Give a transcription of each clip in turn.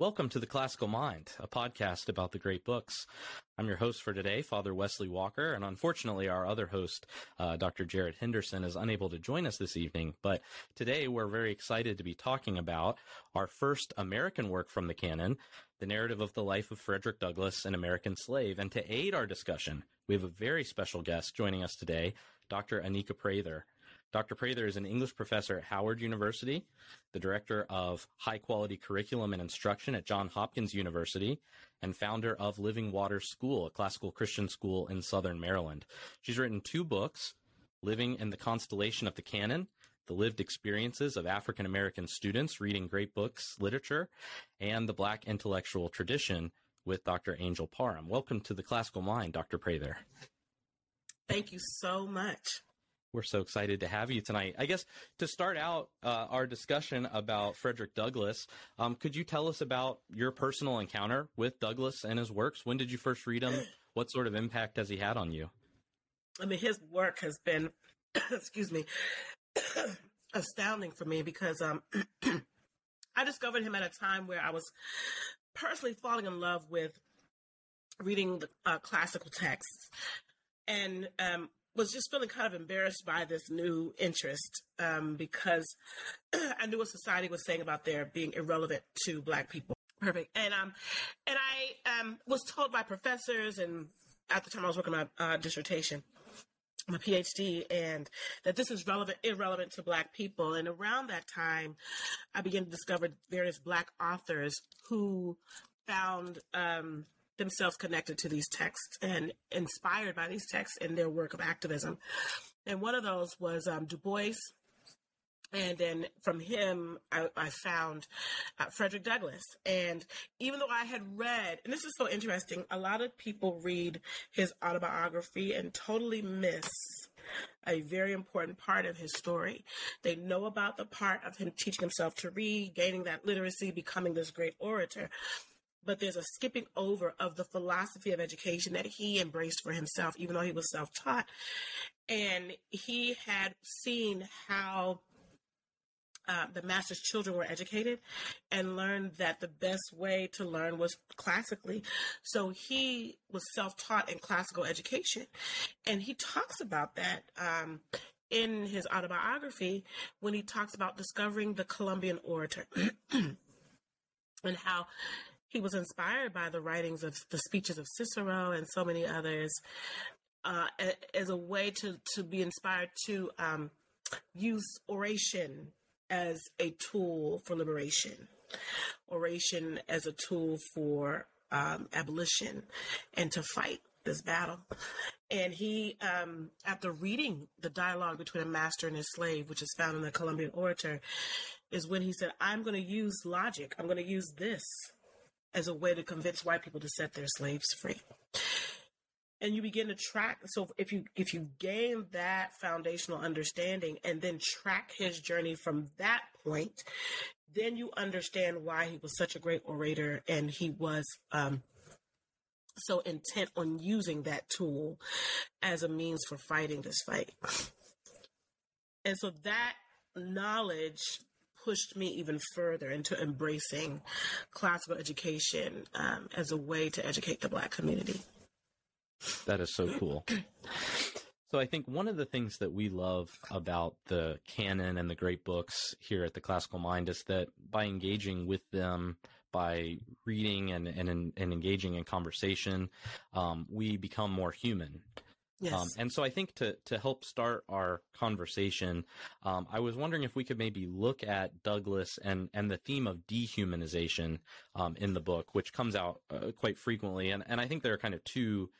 Welcome to The Classical Mind, a podcast about the great books. I'm your host for today, Father Wesley Walker, and unfortunately, our other host, uh, Dr. Jared Henderson, is unable to join us this evening. But today, we're very excited to be talking about our first American work from the canon, the narrative of the life of Frederick Douglass, an American slave. And to aid our discussion, we have a very special guest joining us today, Dr. Anika Prather. Dr. Prather is an English professor at Howard University, the director of high quality curriculum and instruction at Johns Hopkins University, and founder of Living Water School, a classical Christian school in Southern Maryland. She's written two books, Living in the Constellation of the Canon, the lived experiences of African American students reading great books, literature, and the Black intellectual tradition with Dr. Angel Parham. Welcome to the Classical Mind, Dr. Prather. Thank you so much. We're so excited to have you tonight. I guess to start out uh, our discussion about Frederick Douglass, um, could you tell us about your personal encounter with Douglass and his works? When did you first read him? What sort of impact has he had on you? I mean, his work has been, excuse me, astounding for me because um, I discovered him at a time where I was personally falling in love with reading the uh, classical texts. And um, was just feeling kind of embarrassed by this new interest um, because I knew what society was saying about their being irrelevant to Black people. Perfect. And um, and I um was told by professors and at the time I was working my uh, dissertation, my PhD, and that this is relevant, irrelevant to Black people. And around that time, I began to discover various Black authors who found um, themselves connected to these texts and inspired by these texts in their work of activism. And one of those was um, Du Bois. And then from him, I, I found uh, Frederick Douglass. And even though I had read, and this is so interesting, a lot of people read his autobiography and totally miss a very important part of his story. They know about the part of him teaching himself to read, gaining that literacy, becoming this great orator but there's a skipping over of the philosophy of education that he embraced for himself, even though he was self taught. And he had seen how uh, the master's children were educated and learned that the best way to learn was classically. So he was self taught in classical education. And he talks about that. Um, in his autobiography, when he talks about discovering the Columbian orator and how he was inspired by the writings of the speeches of Cicero and so many others uh, as a way to, to be inspired to um, use oration as a tool for liberation, oration as a tool for um, abolition, and to fight this battle. And he, um, after reading the dialogue between a master and his slave, which is found in the Columbian Orator, is when he said, I'm going to use logic. I'm going to use this as a way to convince white people to set their slaves free. And you begin to track so if you if you gain that foundational understanding and then track his journey from that point then you understand why he was such a great orator and he was um, so intent on using that tool as a means for fighting this fight. And so that knowledge pushed me even further into embracing classical education um, as a way to educate the Black community. That is so cool. So I think one of the things that we love about the canon and the great books here at the Classical Mind is that by engaging with them, by reading and and, and engaging in conversation, um, we become more human. Yes. Um, and so I think to, to help start our conversation, um, I was wondering if we could maybe look at Douglass and, and the theme of dehumanization um, in the book, which comes out uh, quite frequently. And, and I think there are kind of two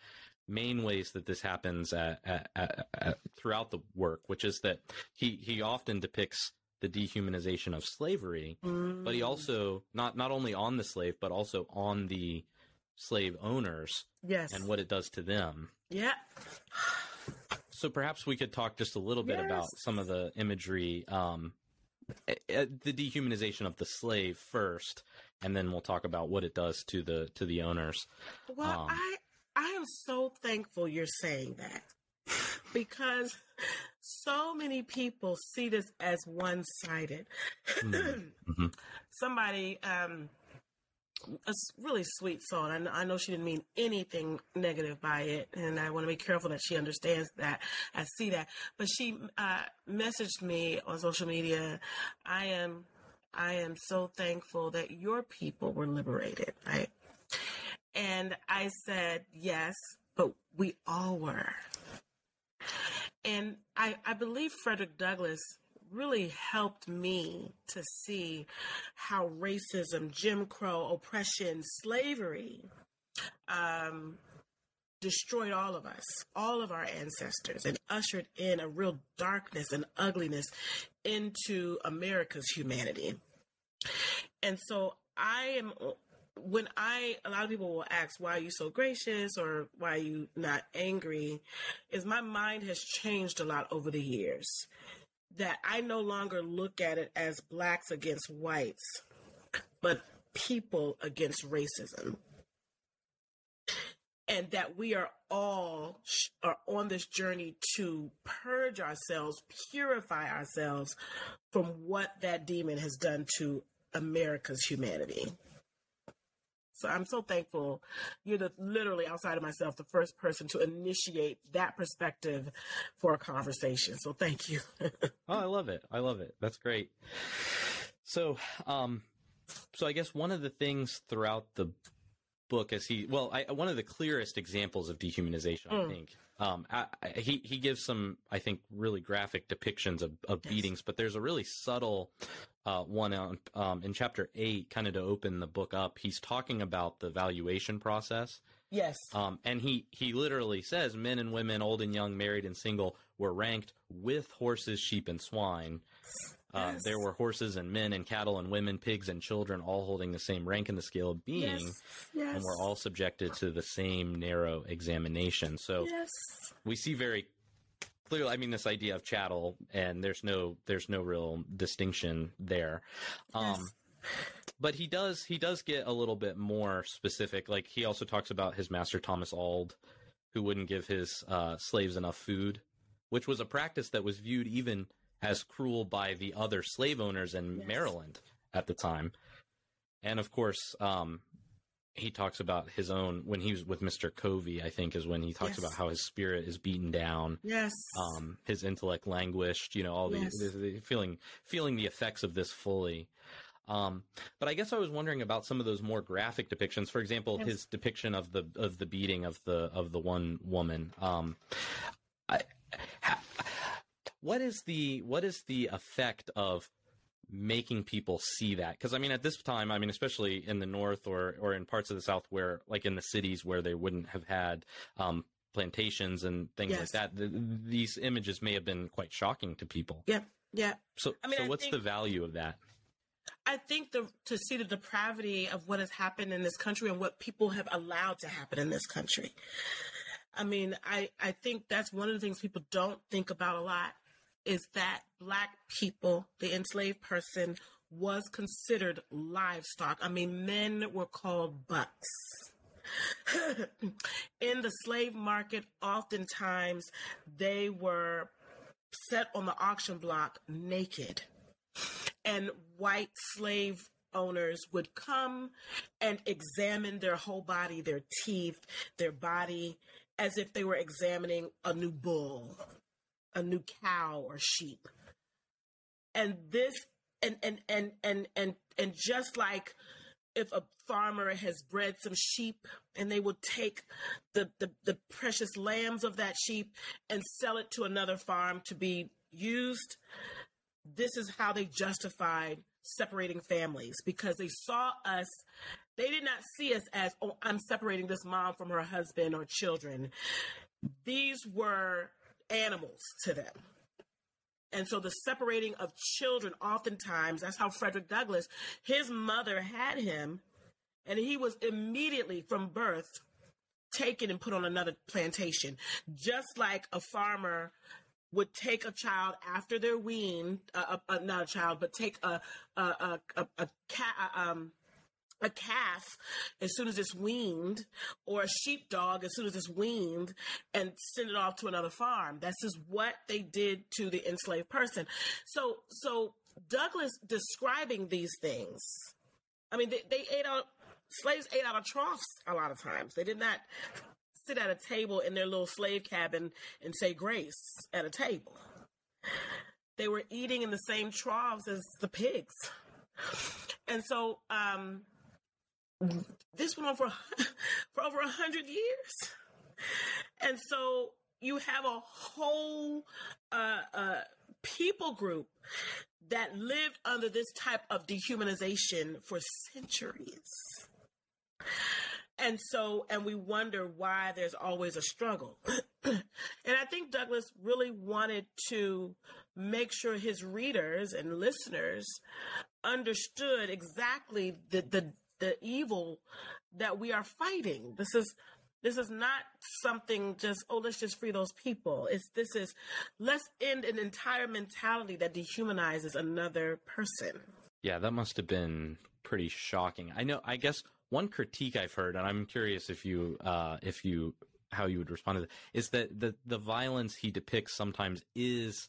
main ways that this happens at, at, at, throughout the work, which is that he, he often depicts the dehumanization of slavery, mm. but he also not not only on the slave, but also on the slave owners yes. and what it does to them. Yeah. So perhaps we could talk just a little bit yes. about some of the imagery, um, eh, eh, the dehumanization of the slave first, and then we'll talk about what it does to the to the owners. Well, um, I I am so thankful you're saying that because so many people see this as one sided. Mm-hmm. Somebody um, a really sweet soul. And I know she didn't mean anything negative by it, and I want to be careful that she understands that. I see that, but she uh, messaged me on social media. I am, I am so thankful that your people were liberated, right? And I said yes, but we all were. And I, I believe Frederick Douglass really helped me to see how racism, Jim Crow, oppression, slavery um, destroyed all of us, all of our ancestors, and ushered in a real darkness and ugliness into America's humanity. And so I am when I a lot of people will ask why are you so gracious or why are you not angry is my mind has changed a lot over the years that I no longer look at it as blacks against whites, but people against racism. And that we are all are on this journey to purge ourselves, purify ourselves from what that demon has done to America's humanity. So I'm so thankful. You're the literally outside of myself, the first person to initiate that perspective for a conversation. So thank you. oh, I love it. I love it. That's great. So, um, so I guess one of the things throughout the book as he well I, one of the clearest examples of dehumanization mm. i think um, I, I, he he gives some i think really graphic depictions of, of yes. beatings but there's a really subtle uh, one on, um, in chapter 8 kind of to open the book up he's talking about the valuation process yes um, and he he literally says men and women old and young married and single were ranked with horses sheep and swine uh, yes. There were horses and men and cattle and women, pigs and children, all holding the same rank in the scale of being, yes. Yes. and were all subjected to the same narrow examination. So we see very clearly. I mean, this idea of chattel, and there's no there's no real distinction there. Um, but he does he does get a little bit more specific. Like he also talks about his master Thomas Auld, who wouldn't give his uh, slaves enough food, which was a practice that was viewed even as cruel by the other slave owners in yes. Maryland at the time. And of course, um, he talks about his own when he was with Mr. Covey, I think is when he talks yes. about how his spirit is beaten down. Yes. Um, his intellect languished, you know, all yes. the, the, the, feeling, feeling the effects of this fully. Um, but I guess I was wondering about some of those more graphic depictions. For example, yes. his depiction of the, of the beating of the, of the one woman. Um, I, ha, what is the what is the effect of making people see that. Because i mean at this time i mean especially in the north or or in parts of the south where like in the cities where they wouldn't have had um, plantations and things yes. like that the, these images may have been quite shocking to people. Yeah yeah so I mean, so I what's think, the value of that? I think the to see the depravity of what has happened in this country and what people have allowed to happen in this country. I mean, I, I think that's one of the things people don't think about a lot is that black people, the enslaved person, was considered livestock. I mean, men were called bucks. In the slave market, oftentimes they were set on the auction block naked. And white slave owners would come and examine their whole body, their teeth, their body, as if they were examining a new bull a new cow or sheep. And this and and and and and and just like if a farmer has bred some sheep and they would take the, the, the precious lambs of that sheep and sell it to another farm to be used, this is how they justified separating families because they saw us they did not see us as oh i'm separating this mom from her husband or children these were animals to them. And so the separating of children, oftentimes, that's how Frederick Douglass, his mother had him, and he was immediately from birth taken and put on another plantation, just like a farmer would take a child after they're weaned, uh, uh, not a child, but take a a a, a, a cat. Um, a calf as soon as it's weaned or a sheepdog as soon as it's weaned and send it off to another farm. That's just what they did to the enslaved person. So, so Douglass describing these things, I mean, they, they ate out slaves ate out of troughs a lot of times. They did not sit at a table in their little slave cabin and say grace at a table. They were eating in the same troughs as the pigs. And so um, this went on for, for over a hundred years. And so you have a whole uh, uh, people group that lived under this type of dehumanization for centuries. And so, and we wonder why there's always a struggle. and I think Douglass really wanted to make sure his readers and listeners understood exactly the, the, the evil that we are fighting. This is this is not something just oh let's just free those people. It's this is let's end an entire mentality that dehumanizes another person. Yeah, that must have been pretty shocking. I know. I guess one critique I've heard, and I'm curious if you uh, if you how you would respond to that, is that the the violence he depicts sometimes is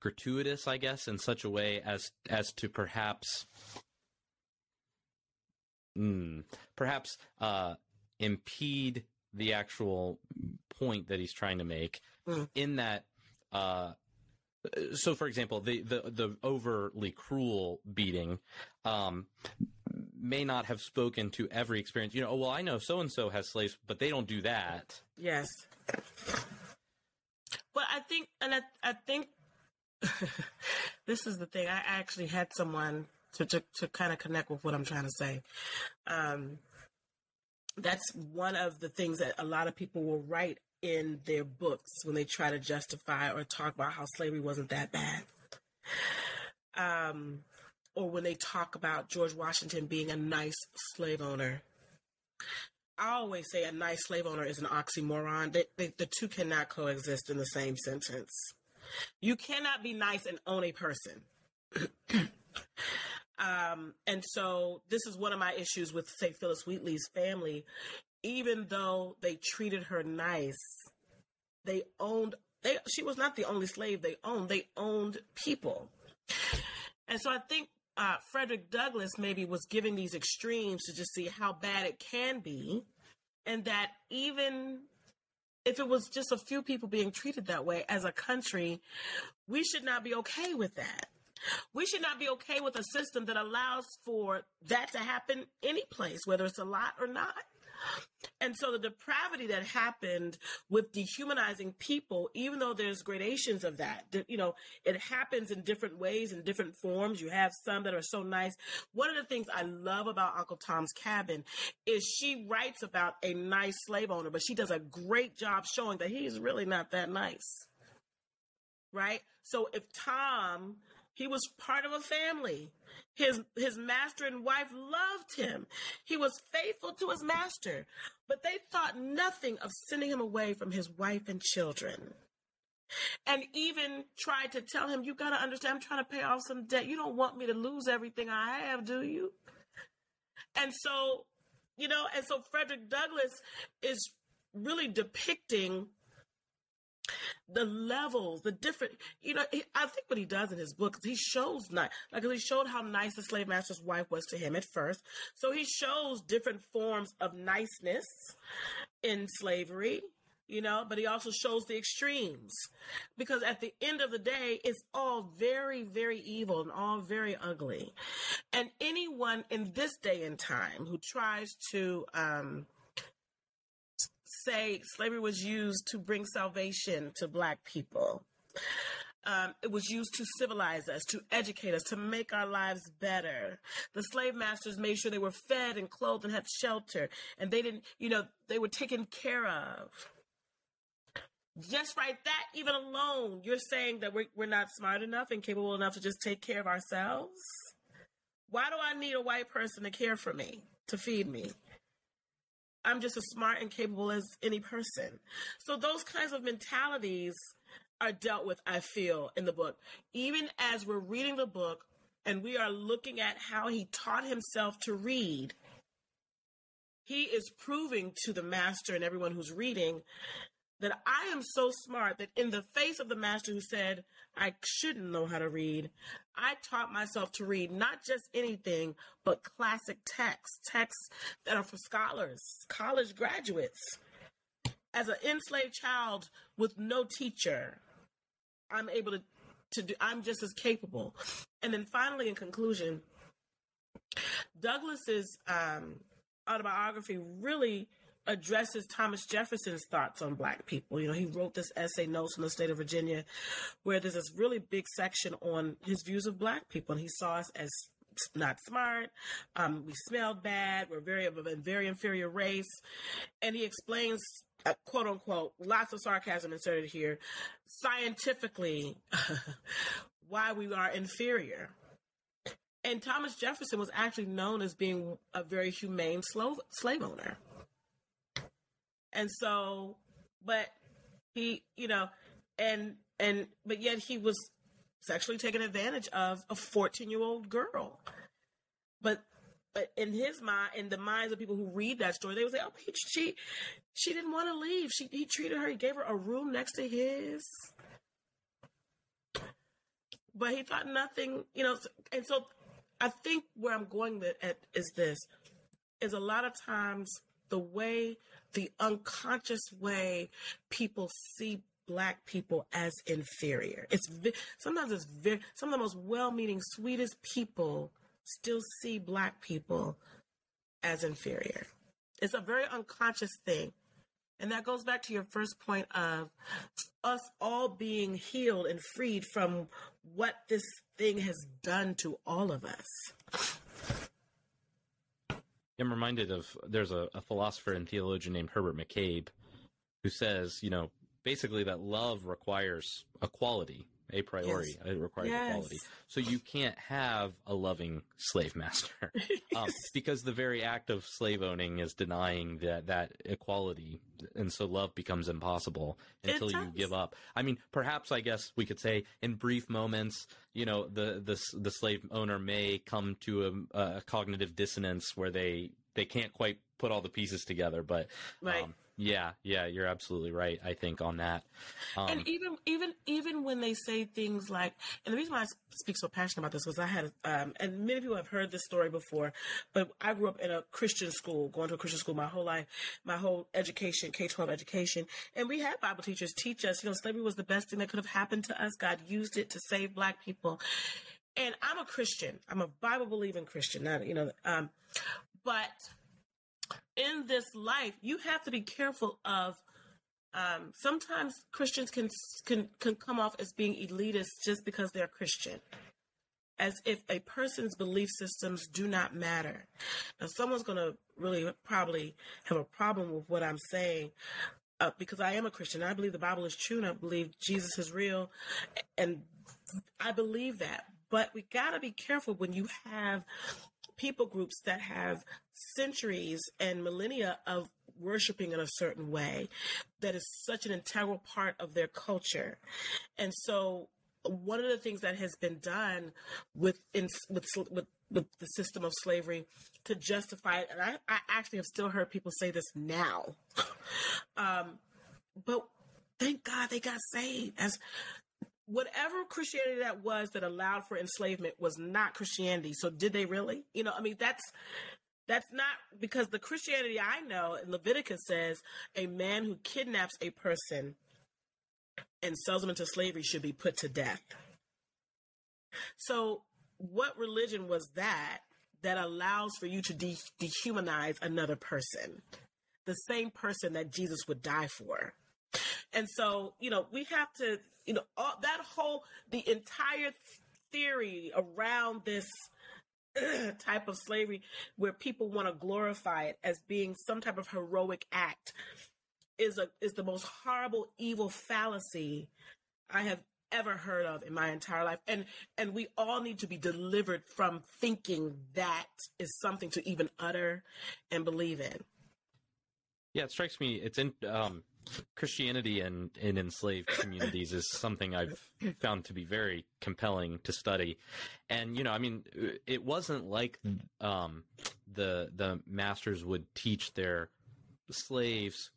gratuitous, I guess, in such a way as as to perhaps mm, perhaps uh, impede the actual point that he's trying to make. Mm. In that, uh, so for example, the the the overly cruel beating. Um, may not have spoken to every experience. You know, oh, well, I know so and so has slaves, but they don't do that. Yes. well I think, and I, I think this is the thing. I actually had someone to, to, to kind of connect with what I'm trying to say. Um, that's one of the things that a lot of people will write in their books when they try to justify or talk about how slavery wasn't that bad. Um, or when they talk about George Washington being a nice slave owner. I always say a nice slave owner is an oxymoron. They, they, the two cannot coexist in the same sentence. You cannot be nice and own a person. um, and so this is one of my issues with, say, Phillis Wheatley's family. Even though they treated her nice, they owned. They, she was not the only slave they owned. They owned people. And so I think uh, Frederick Douglass maybe was giving these extremes to just see how bad it can be, and that even if it was just a few people being treated that way as a country, we should not be okay with that. We should not be okay with a system that allows for that to happen any place, whether it's a lot or not. And so the depravity that happened with dehumanizing people, even though there's gradations of that, you know, it happens in different ways, in different forms. You have some that are so nice. One of the things I love about Uncle Tom's Cabin is she writes about a nice slave owner, but she does a great job showing that he's really not that nice. Right? So if Tom he was part of a family. His his master and wife loved him. He was faithful to his master, but they thought nothing of sending him away from his wife and children. And even tried to tell him, You gotta understand, I'm trying to pay off some debt. You don't want me to lose everything I have, do you? And so, you know, and so Frederick Douglass is really depicting the levels, the different, you know, he, I think what he does in his book is he shows nice, like he showed how nice the slave master's wife was to him at first. So he shows different forms of niceness in slavery, you know, but he also shows the extremes because at the end of the day, it's all very, very evil and all very ugly. And anyone in this day and time who tries to, um, say slavery was used to bring salvation to black people. Um, it was used to civilize us, to educate us, to make our lives better. The slave masters made sure they were fed and clothed and had shelter, and they didn't, you know, they were taken care of. Just right that, even alone, you're saying that we're, we're not smart enough and capable enough to just take care of ourselves? Why do I need a white person to care for me, to feed me? I'm just as smart and capable as any person. So those kinds of mentalities are dealt with, I feel, in the book. Even as we're reading the book and we are looking at how he taught himself to read, he is proving to the master and everyone who's reading that I am so smart that in the face of the master who said I shouldn't know how to read, I taught myself to read not just anything, but classic texts, texts that are for scholars, college graduates. As an enslaved child with no teacher, I'm able to, to do, I'm just as capable. And then finally, in conclusion, Douglass's um, autobiography really addresses Thomas Jefferson's thoughts on black people. You know, he wrote this essay, Notes from the State of Virginia, where there's this really big section on his views of black people. And he saw us as not smart. Um, we smelled bad. We're very of a very inferior race. And he explains, uh, quote unquote, lots of sarcasm inserted here, scientifically, why we are inferior. And Thomas Jefferson was actually known as being a very humane slave, slave owner. And so, but he, you know, and, and, but yet he was sexually taking advantage of a 14 year old girl. But, but in his mind, in the minds of people who read that story, they would say, "Oh, he, she, she didn't want to leave. She, he treated her. He gave her a room next to his." But he thought nothing, you know. And so, I think where I'm going with at is this: is a lot of times the way, the unconscious way people see black people as inferior. It's sometimes it's very some of the most well-meaning, sweetest people still see black people as inferior. It's a very unconscious thing. And that goes back to your first point of us all being healed and freed from what this thing has done to all of us. I'm reminded of there's a, a philosopher and theologian named Herbert McCabe who says, you know, basically that love requires equality a priori. Yes. It requires yes. equality. So you can't have a loving slave master um, because the very act of slave owning is denying that that equality, and so love becomes impossible until you give up. I mean, perhaps I guess we could say in brief moments, you know, the the the slave owner may come to a, a cognitive dissonance where they they can't quite put all the pieces together, but right. Um, yeah, yeah, you're absolutely right. I think on that. Um, and even even even when they say things like, and the reason why I speak so passionate about this was I had, um, and many people have heard this story before, but I grew up in a Christian school, going to a Christian school my whole life, my whole education, K twelve education, and we had Bible teachers teach us, you know, slavery was the best thing that could have happened to us. God used it to save Black people, and I'm a Christian. I'm a Bible believing Christian, not you know, um, but in this life, you have to be careful of. Um, sometimes Christians can can can come off as being elitist just because they're Christian, as if a person's belief systems do not matter. Now, someone's going to really probably have a problem with what I'm saying. Uh, because I am a Christian, I believe the Bible is true, and I believe Jesus is real, and I believe that. But we got to be careful when you have people groups that have centuries and millennia of worshiping in a certain way that is such an integral part of their culture. And so one of the things that has been done with in, with, with with the system of slavery to justify it, and I, I actually have still heard people say this now. um, but thank God they got saved. As whatever Christianity that was that allowed for enslavement was not Christianity. So did they really? You know, I mean, that's that's not because the Christianity I know in Leviticus says a man who kidnaps a person and sells them into slavery should be put to death. So, what religion was that that allows for you to de- dehumanize another person? The same person that Jesus would die for. And so, you know, we have to, you know, all, that whole, the entire theory around this type of slavery where people want to glorify it as being some type of heroic act is a is the most horrible evil fallacy I have ever heard of in my entire life. And and we all need to be delivered from thinking that is something to even utter and believe in. Yeah it strikes me it's in um Christianity and in enslaved communities is something I've found to be very compelling to study. And you know, I mean, it wasn't like um, the the masters would teach their slaves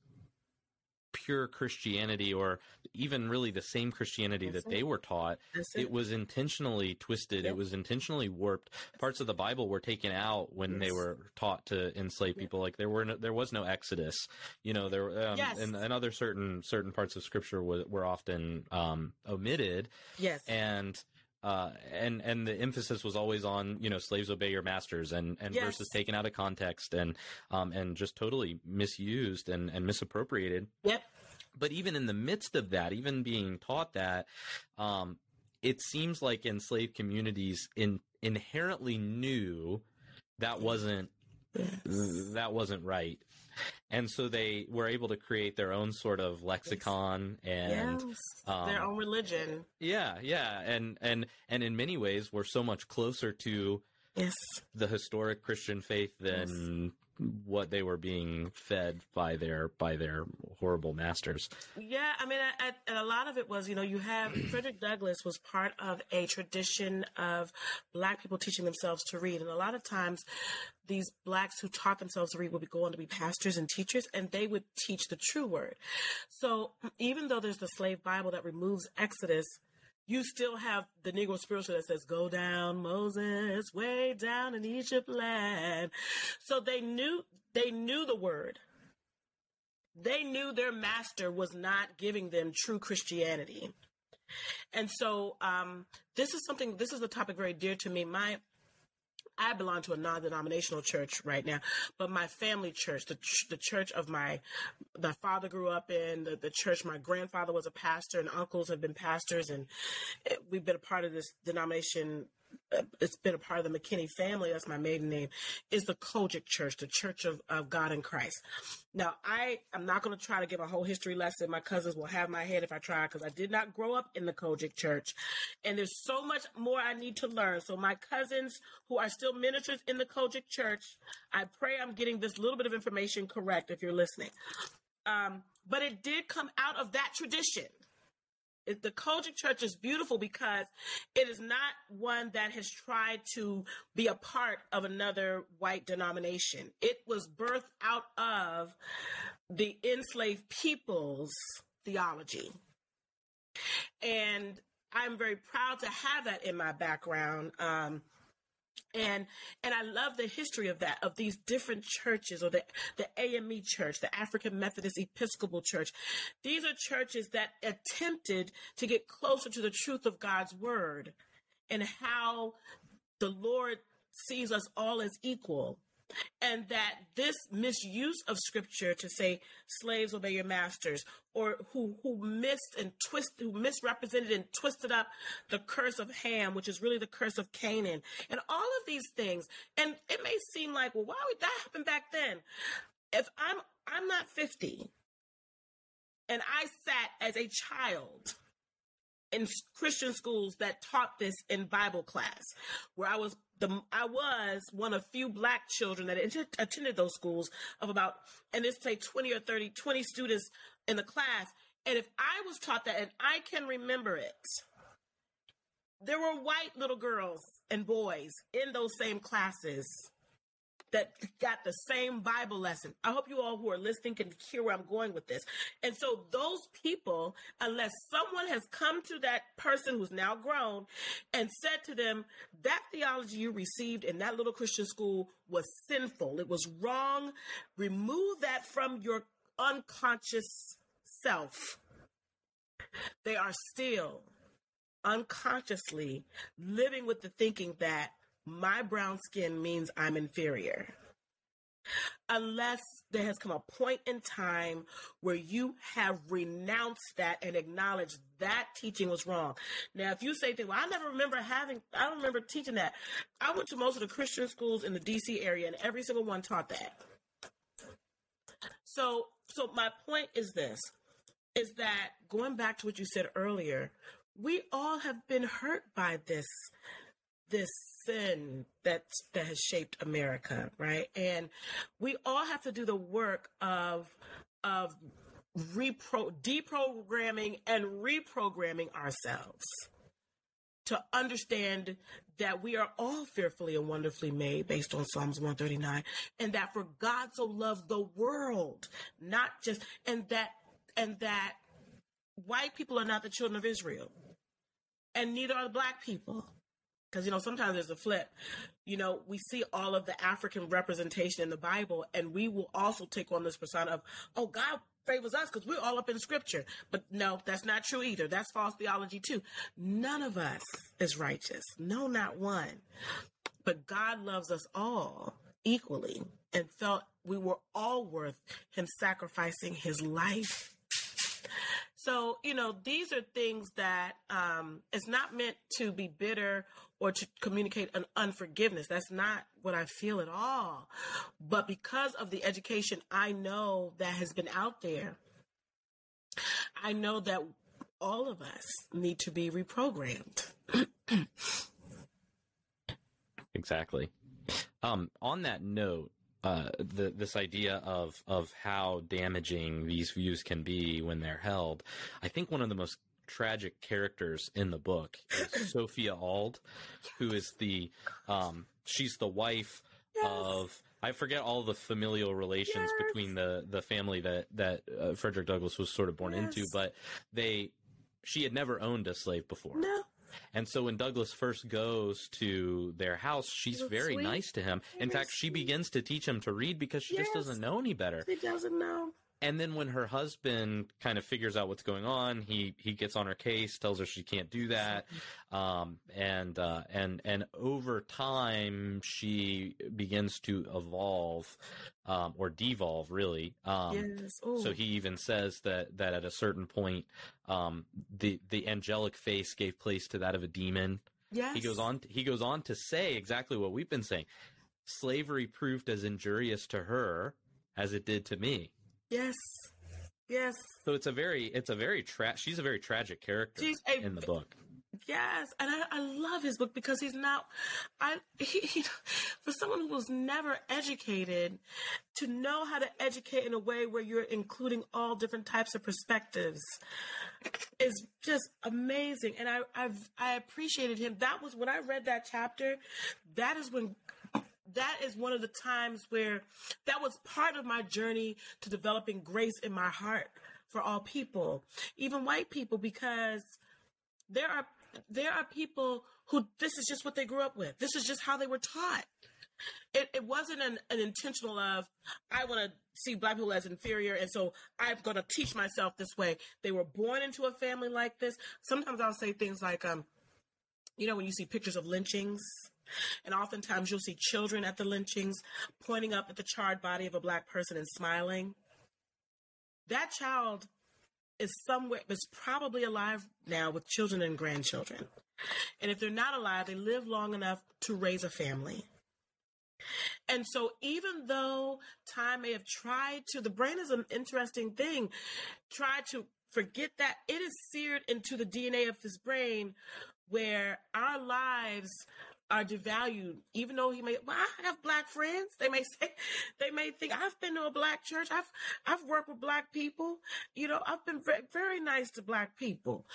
pure Christianity or even really the same Christianity That's that it. they were taught. That's It was intentionally twisted. Yep. It was intentionally warped. Parts of the Bible were taken out when they were taught to enslave Yep. people. Like there were no, there was no Exodus. You know, there um, Yes. and, and other certain certain parts of Scripture were, were often um, omitted yes. and uh, and and the emphasis was always on you know slaves obey your masters and and Yes. verses taken out of context and um, and just totally misused and and misappropriated. Yep. But even in the midst of that, even being taught that, um, it seems like enslaved communities in inherently knew that wasn't that wasn't right. And so they were able to create their own sort of lexicon and yes. um, Their own religion. yeah, yeah, and and and in many ways, we're so much closer to Yes. the historic Christian faith than what they were being fed by their by their horrible masters. Yeah, I mean, I, I, and a lot of it was, you know, you have Frederick Douglass was part of a tradition of black people teaching themselves to read, and a lot of times, these blacks who taught themselves to read would be going to be pastors and teachers, and they would teach the true word. So even though there's the slave Bible that removes Exodus. You still have the Negro spiritual that says, Go down, Moses, way down in Egypt land. So they knew they knew the word they knew their master was not giving them true Christianity. And so um, this is something, this is a topic very dear to me. My I belong to a non-denominational church right now, but my family church, the ch- the church of my my father grew up in, the, the church my grandfather was a pastor, and uncles have been pastors, and we've been a part of this denomination. It's been a part of the McKinney family. That's my maiden name. Is the COGIC Church, the Church of, of God in Christ. Now, I am not going to try to give a whole history lesson. My cousins will have my head if I try because I did not grow up in the COGIC Church. And there's so much more I need to learn. So, my cousins who are still ministers in the COGIC Church, I pray I'm getting this little bit of information correct if you're listening. Um, but it did come out of that tradition. It, the COGIC Church is beautiful because it is not one that has tried to be a part of another white denomination. It was birthed out of the enslaved people's theology. And I'm very proud to have that in my background. Um, and and I love the history of that of these different churches or the the AME church, the African Methodist Episcopal Church. These are churches that attempted to get closer to the truth of God's word and how the Lord sees us all as equal. And that this misuse of scripture to say slaves obey your masters, or who who missed and twist who misrepresented and twisted up the curse of Ham, which is really the curse of Canaan, and all of these things. And it may seem like, well, why would that happen back then? If I'm I'm not 50 and I sat as a child in Christian schools that taught this in Bible class, where I was the I was one of few black children that att- attended those schools of about and this say 20 or 30 20 students in the class. And if I was taught that and I can remember it there were white little girls and boys in those same classes that got the same Bible lesson. I hope you all who are listening can hear where I'm going with this. And so, those people, unless someone has come to that person who's now grown and said to them, that theology you received in that little Christian school was sinful, it was wrong, remove that from your unconscious self, they are still unconsciously living with the thinking that my brown skin means I'm inferior. Unless there has come a point in time where you have renounced that and acknowledged that teaching was wrong. Now, if you say, well, I never remember having, I don't remember teaching that. I went to most of the Christian schools in the DC area and every single one taught that. So, so my point is this, is that going back to what you said earlier, we all have been hurt by this this sin that that has shaped America, right? And we all have to do the work of of repro deprogramming and reprogramming ourselves to understand that we are all fearfully and wonderfully made based on Psalms 139 and that for God so loved the world not just and that and that white people are not the children of Israel, and neither are the black people. Because, you know, sometimes there's a flip. You know, we see all of the African representation in the Bible, and we will also take on this persona of, oh, God favors us because we're all up in scripture. But no, that's not true either. That's false theology too. None of us is righteous. No, not one. But God loves us all equally and felt we were all worth him sacrificing his life. So, you know, these are things that um, it's not meant to be bitter or to communicate an unforgiveness. That's not what I feel at all. But because of the education I know that has been out there, I know that all of us need to be reprogrammed. exactly. Um, on that note, uh, the, this idea of of how damaging these views can be when they're held, I think one of the most tragic characters in the book is Sophia Auld, who is the um, she's the wife yes. of I forget all the familial relations yes. between the the family that that uh, Frederick Douglass was sort of born yes. into, but they she had never owned a slave before. No. And so when Douglass first goes to their house, she's very sweet. nice to him. In fact, she begins to teach him to read because she yes. just doesn't know any better. She doesn't know. And then when her husband kind of figures out what's going on, he he gets on her case, tells her she can't do that, um, and uh, and and over time she begins to evolve um, or devolve, really. Um, yes. So he even says that that at a certain point, um, the the angelic face gave place to that of a demon. Yes. He goes on. He goes on to say exactly what we've been saying. Slavery proved as injurious to her as it did to me. Yes. Yes. So it's a very, it's a very tra- she's a very tragic character a, in the book. Yes, and I, I, love his book because he's not. I he, he, for someone who was never educated, to know how to educate in a way where you're including all different types of perspectives is just amazing. And I I've I appreciated him. That was when I read that chapter. That is when that is one of the times where that was part of my journey to developing grace in my heart for all people, even white people, because there are there are people who this is just what they grew up with. This is just how they were taught. It, it wasn't an, an intentional of I want to see black people as inferior, and so I'm going to teach myself this way. They were born into a family like this. Sometimes I'll say things like, um, you know, when you see pictures of lynchings, and oftentimes you'll see children at the lynchings pointing up at the charred body of a black person and smiling. That child is somewhere, is probably alive now with children and grandchildren. And if they're not alive, they live long enough to raise a family. And so, even though time may have tried to, the brain is an interesting thing, try to forget that it is seared into the DNA of his brain where our lives are devalued, even though he may. Well, I have black friends. They may say, they may think I've been to a black church. I've I've worked with black people. You know, I've been very, very nice to black people,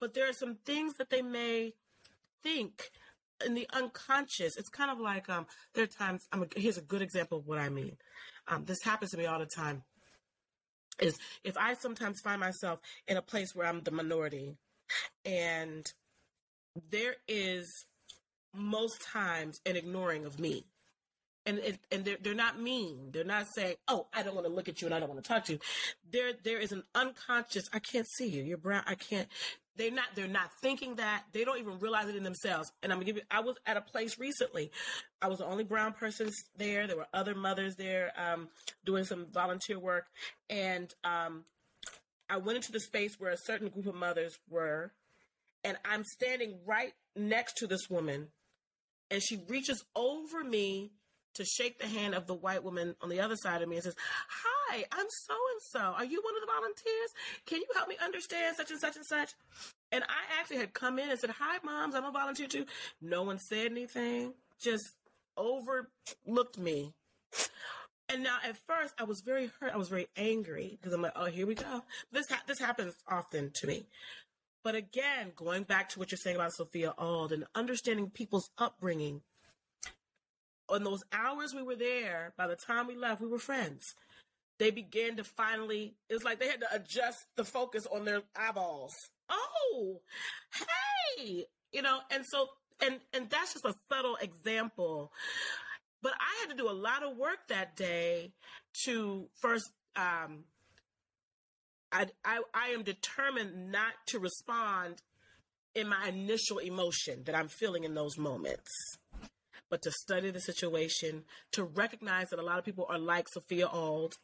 but there are some things that they may think in the unconscious. It's kind of like um, there are times. I'm a, here's a good example of what I mean. Um, this happens to me all the time. Is if I sometimes find myself in a place where I'm the minority, and there is most times an ignoring of me. And it, and they're they're not mean. They're not saying, "Oh, I don't want to look at you and I don't want to talk to you." There there is an unconscious. I can't see you. You're brown. I can't. They're not. They're not thinking that. They don't even realize it in themselves. And I'm gonna give you. I was at a place recently. I was the only brown person there. There were other mothers there um, doing some volunteer work, and um, I went into the space where a certain group of mothers were, and I'm standing right next to this woman and she reaches over me to shake the hand of the white woman on the other side of me and says, Hi, I'm so and so. Are you one of the volunteers? Can you help me understand such and such and such? And I actually had come in and said, Hi, moms, I'm a volunteer too. No one said anything, just overlooked me. And now at first I was very hurt. I was very angry because I'm like, oh, here we go. This ha- this happens often to me. But again, going back to what you're saying about Sophia Auld and understanding people's upbringing, on those hours we were there, by the time we left, we were friends. they began to finally, it's like they had to adjust the focus on their eyeballs. Oh, hey, you know, and so, and, and that's just a subtle example. But I had to do a lot of work that day to first, um, I, I, I am determined not to respond in my initial emotion that I'm feeling in those moments, but to study the situation, to recognize that a lot of people are like Sophia Auld.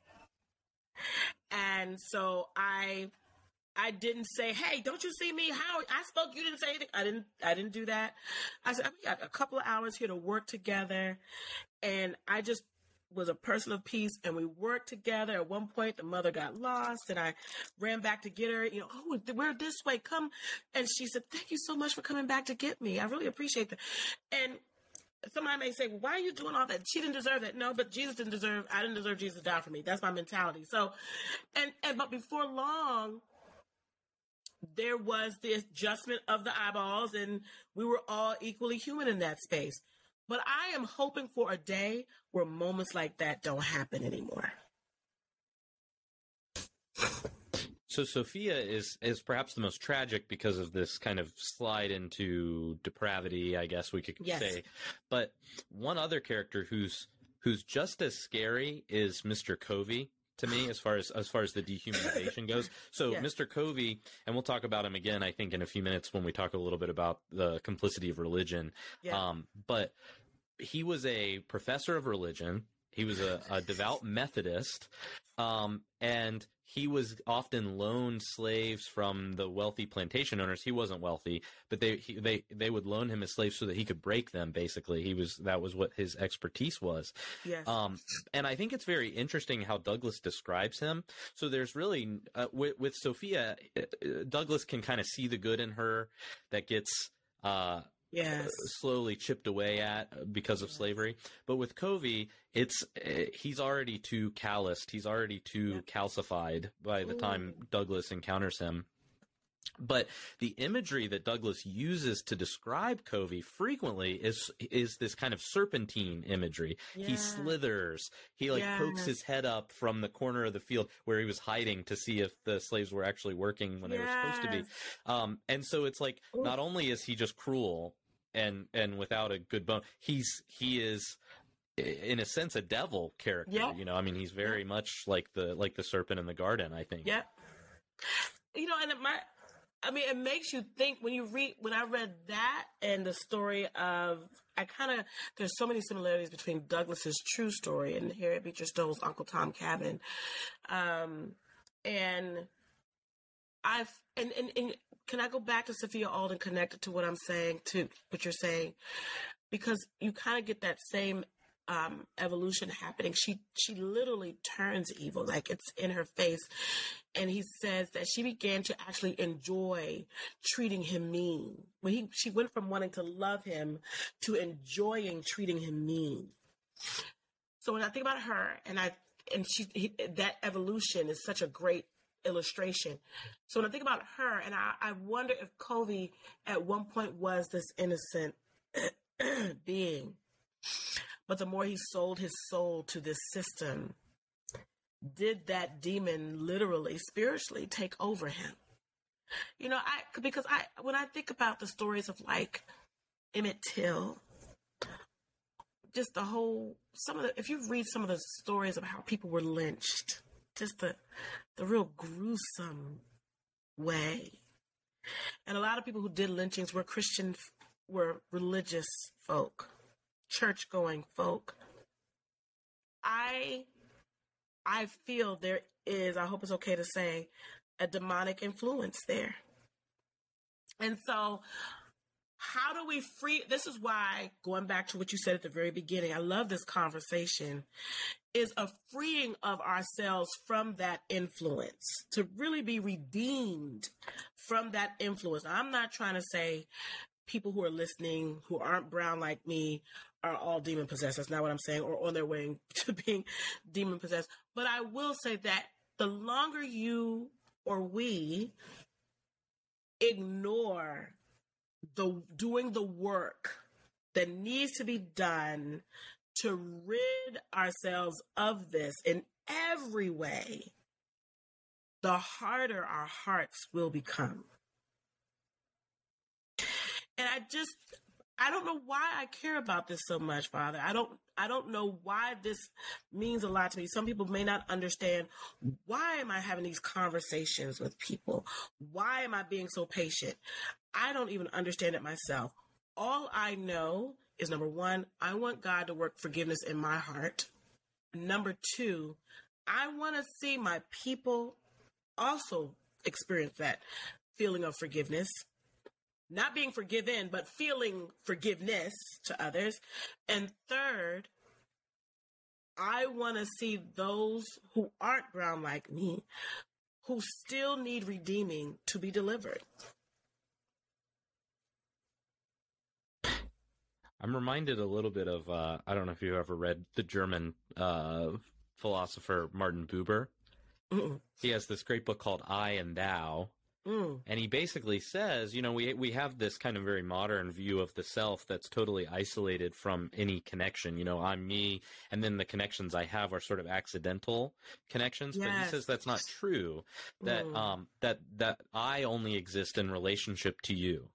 And so I I didn't say, "Hey, don't you see me? How I spoke, you didn't say anything." I didn't. I didn't do that. I said, "We got a couple of hours here to work together," and I just was a person of peace and we worked together. At one point, the mother got lost and I ran back to get her. You know, oh, we're this way. Come. And she said, thank you so much for coming back to get me. I really appreciate that. And somebody may say, well, why are you doing all that? She didn't deserve that. No, but Jesus didn't deserve, I didn't deserve Jesus to die for me. That's my mentality. So, and, and, but before long, there was the adjustment of the eyeballs and we were all equally human in that space. But I am hoping for a day where moments like that don't happen anymore. So Sophia is is perhaps the most tragic because of this kind of slide into depravity, I guess we could yes. say. But one other character who's who's just as scary is Mr. Covey to me as far as as far as the dehumanization goes. So yeah. Mr. Covey, and we'll talk about him again, I think, in a few minutes when we talk a little bit about the complicity of religion. Yeah. Um, but he was a professor of religion. He was a, a devout Methodist, um, and he was often loaned slaves from the wealthy plantation owners. He wasn't wealthy, but they he, they they would loan him as slaves so that he could break them. Basically, he was that was what his expertise was. Yes. Um, and I think it's very interesting how Douglass describes him. So there's really uh, with, with Sophia, uh, Douglass can kind of see the good in her that gets. Uh, yes. slowly chipped away at because of slavery. But with Covey, it's eh, he's already too calloused. He's already too calcified by the Ooh. time Douglass encounters him. But the imagery that Douglass uses to describe Covey frequently is is this kind of serpentine imagery. Yeah. He slithers. He like yes. pokes his head up from the corner of the field where he was hiding to see if the slaves were actually working when yes. they were supposed to be. Um, and so it's like Ooh. not only is he just cruel and and without a good bone, he's he is in a sense a devil character. Yeah. You know, I mean, he's very yeah. much like the like the serpent in the garden. I think. Yeah. You know, and my I mean, it makes you think when you read, when I read that and the story of, I kind of, there's so many similarities between Douglass's true story and Harriet Beecher Stowe's Uncle Tom Cabin. Um, and I've, and, and, and can I go back to Sophia Alden connected to what I'm saying, to what you're saying? Because you kind of get that same um, evolution happening. She she literally turns evil, like it's in her face. And he says that she began to actually enjoy treating him mean. When he she went from wanting to love him to enjoying treating him mean. So when I think about her, and I and she he, that evolution is such a great illustration. So when I think about her, and I, I wonder if Covey at one point was this innocent being but the more he sold his soul to this system, did that demon literally, spiritually take over him? You know, I because I when I think about the stories of like Emmett Till, just the whole some of the if you read some of the stories of how people were lynched, just the the real gruesome way. And a lot of people who did lynchings were Christian were religious folk church going folk. I I feel there is, I hope it's okay to say, a demonic influence there. And so how do we free this is why going back to what you said at the very beginning i love this conversation is a freeing of ourselves from that influence to really be redeemed from that influence i'm not trying to say people who are listening who aren't brown like me are all demon possessed. That's not what I'm saying, or on their way to being demon possessed. But I will say that the longer you or we ignore the doing the work that needs to be done to rid ourselves of this in every way, the harder our hearts will become. And I just I don't know why I care about this so much, Father. I don't I don't know why this means a lot to me. Some people may not understand why am I having these conversations with people? Why am I being so patient? I don't even understand it myself. All I know is number 1, I want God to work forgiveness in my heart. Number 2, I want to see my people also experience that feeling of forgiveness not being forgiven, but feeling forgiveness to others. And third, I want to see those who aren't brown like me, who still need redeeming to be delivered. I'm reminded a little bit of uh, I don't know if you've ever read the German uh, philosopher Martin Buber. Mm-mm. He has this great book called I and Thou, Mm. And he basically says, you know, we we have this kind of very modern view of the self that's totally isolated from any connection. You know, I'm me, and then the connections I have are sort of accidental connections. Yes. But he says that's not true. That mm. um that that I only exist in relationship to you.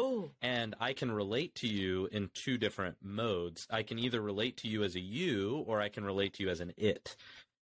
Ooh. And I can relate to you in two different modes. I can either relate to you as a you or I can relate to you as an it.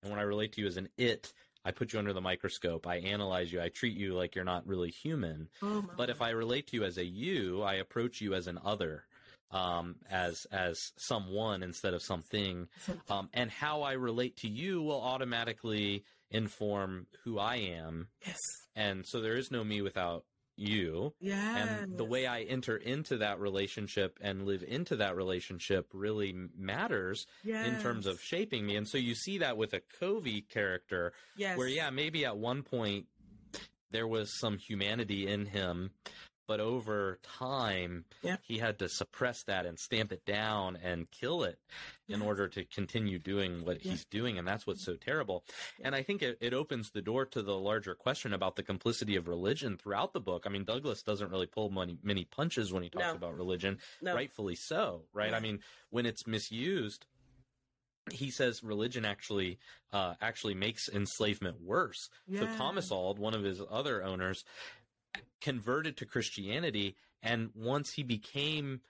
And when I relate to you as an it, I put you under the microscope. I analyze you. I treat you like you're not really human. Oh but if I relate to you as a you, I approach you as an other, um, as as someone instead of something. Um, and how I relate to you will automatically inform who I am. Yes. And so there is no me without you. Yeah. And the way I enter into that relationship and live into that relationship really matters yes. in terms of shaping me. And so you see that with a Covey character yes. where, yeah, maybe at one point there was some humanity in him but over time yeah. he had to suppress that and stamp it down and kill it in order to continue doing what yeah. he's doing and that's what's so terrible and i think it, it, opens the door to the larger question about the complicity of religion throughout the book i mean douglass doesn't really pull many, many punches when he talks no. about religion no. rightfully so right yeah. i mean when it's misused he says religion actually uh, actually makes enslavement worse. Yeah. So Thomas Auld, one of his other owners, converted to Christianity, and once he became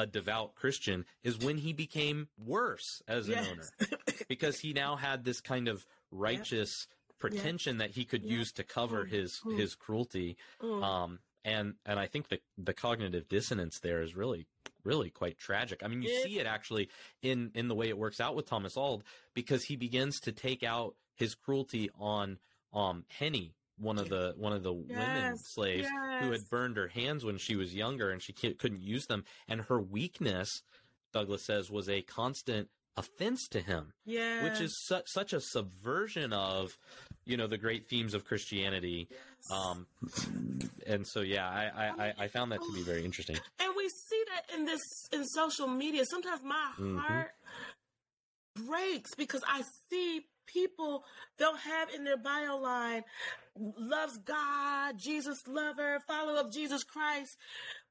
a devout Christian, is when he became worse as an yes. owner, because he now had this kind of righteous pretension that he could use to cover mm. his mm. his cruelty. Mm. Um, and and I think the the cognitive dissonance there is really really quite tragic. I mean, you see it actually in in the way it works out with Thomas Auld because he begins to take out his cruelty on um Henny one of the one of the yes, women slaves yes. who had burned her hands when she was younger and she couldn't use them and her weakness Douglass says was a constant offense to him yeah which is su- such a subversion of you know the great themes of Christianity yes. um and so yeah I, I I found that to be very interesting and we see that in this in social media sometimes my mm-hmm. heart breaks because I see people they'll have in their bio line loves God, Jesus lover, follower of Jesus Christ,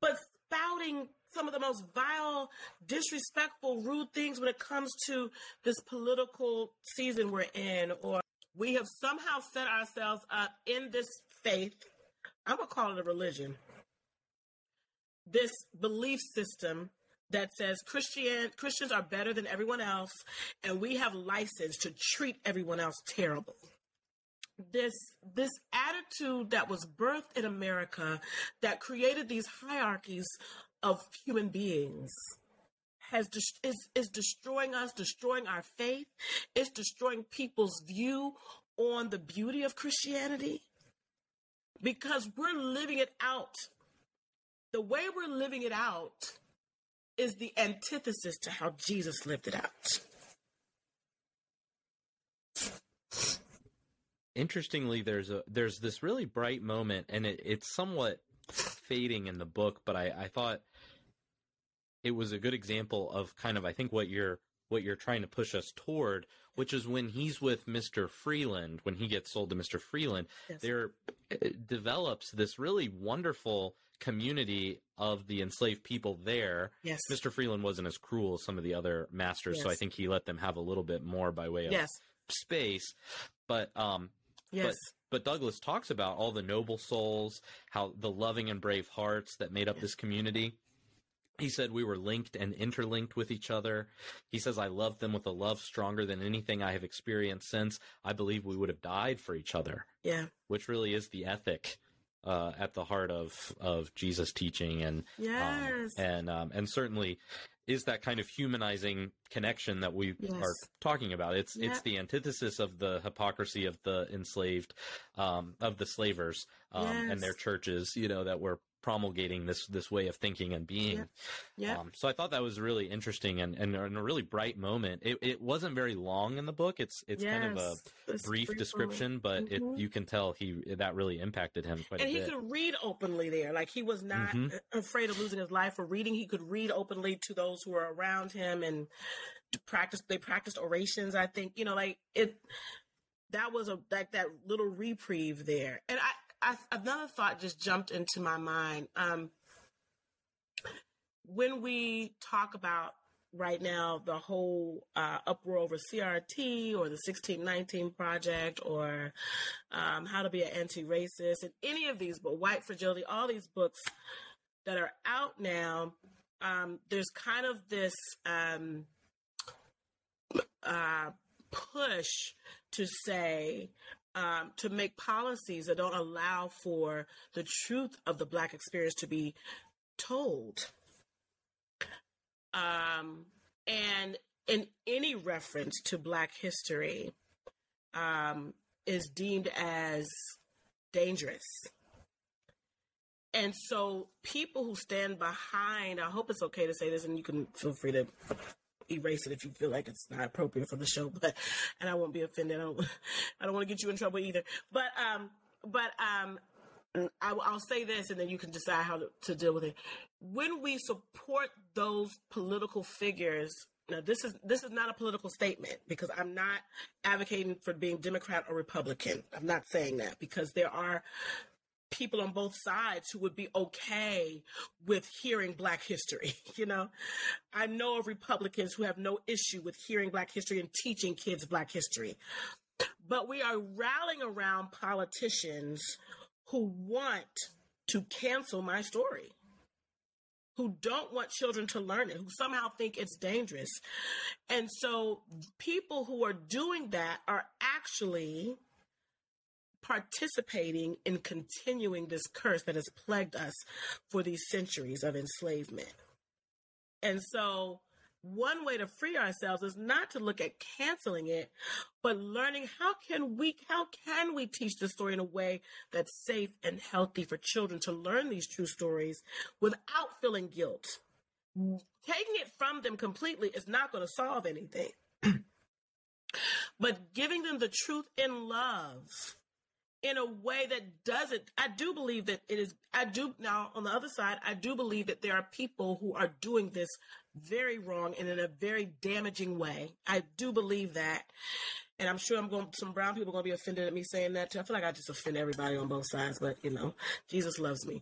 but spouting some of the most vile, disrespectful, rude things when it comes to this political season we're in, or we have somehow set ourselves up in this faith. I'm gonna call it a religion. This belief system that says Christian Christians are better than everyone else, and we have license to treat everyone else terrible. This this attitude that was birthed in America that created these hierarchies of human beings has is is destroying us, destroying our faith. It's destroying people's view on the beauty of Christianity because we're living it out. The way we're living it out is the antithesis to how Jesus lived it out. Interestingly, there's a there's this really bright moment, and it, it's somewhat fading in the book, but I, I thought it was a good example of kind of I think what you're what you're trying to push us toward, which is when he's with Mr. Freeland, when he gets sold to Mr. Freeland, yes. there develops this really wonderful community of the enslaved people there. Yes. Mr. Freeland wasn't as cruel as some of the other masters, yes. so I think he let them have a little bit more by way of yes. space, but um, Yes. but Douglass talks about all the noble souls, how the loving and brave hearts that made up this community. He said we were linked and interlinked with each other. He says, I loved them with a love stronger than anything I have experienced since. I believe we would have died for each other, yeah. which really is the ethic uh, at the heart of, of Jesus' teaching and Yes. um, and um, and certainly is that kind of humanizing connection that we Yes. are talking about. It's it's the antithesis of the hypocrisy of the enslaved, um, of the slavers um, and their churches. You know that were promulgating this this way of thinking and being. yeah. Um, so I thought that was really interesting and, and, and a really bright moment. It, it wasn't very long in the book. It's it's kind of a Yes. Brief description, but Mhm. it you can tell he that really impacted him quite and he bit. could read openly there. Like he was not Mhm. afraid of losing his life for reading. He could read openly to those who were around him and practice. They practiced orations. I think you know, like it. That was a like that little reprieve there. And I, I another thought just jumped into my mind. Um, when we talk about right now the whole uh, uproar over CRT or the 1619 project or um, how to be an anti-racist and any of these but white fragility all these books that are out now um, there's kind of this um, uh, push to say um, to make policies that don't allow for the truth of the black experience to be told um, and in any reference to Black history um, is deemed as dangerous. And so, people who stand behind, I hope it's okay to say this, and you can feel free to erase it if you feel like it's not appropriate for the show. But and I won't be offended. I don't, I don't want to get you in trouble either. But um, but um, I, will say this, and then you can decide how to, to deal with it. When we support those political figures, now this is this is not a political statement because I'm not advocating for being Democrat or Republican. I'm not saying that because there are people on both sides who would be okay with hearing black history you know i know of republicans who have no issue with hearing black history and teaching kids black history but we are rallying around politicians who want to cancel my story, who don't want children to learn it, who somehow think it's dangerous. And so people who are doing that are actually participating in continuing this curse that has plagued us for these centuries of enslavement. And so one way to free ourselves is not to look at canceling it, but learning how can we how can we teach the story in a way that's safe and healthy for children to learn these true stories without feeling guilt. Taking it from them completely is not going to solve anything. but giving them the truth in love in a way that doesn't i do believe that it is i do now on the other side i do believe that there are people who are doing this very wrong and in a very damaging way. I do believe that. And i'm sure i'm going some brown people are going to be offended at me saying that too. I feel like i just offend everybody on both sides but you know jesus loves me.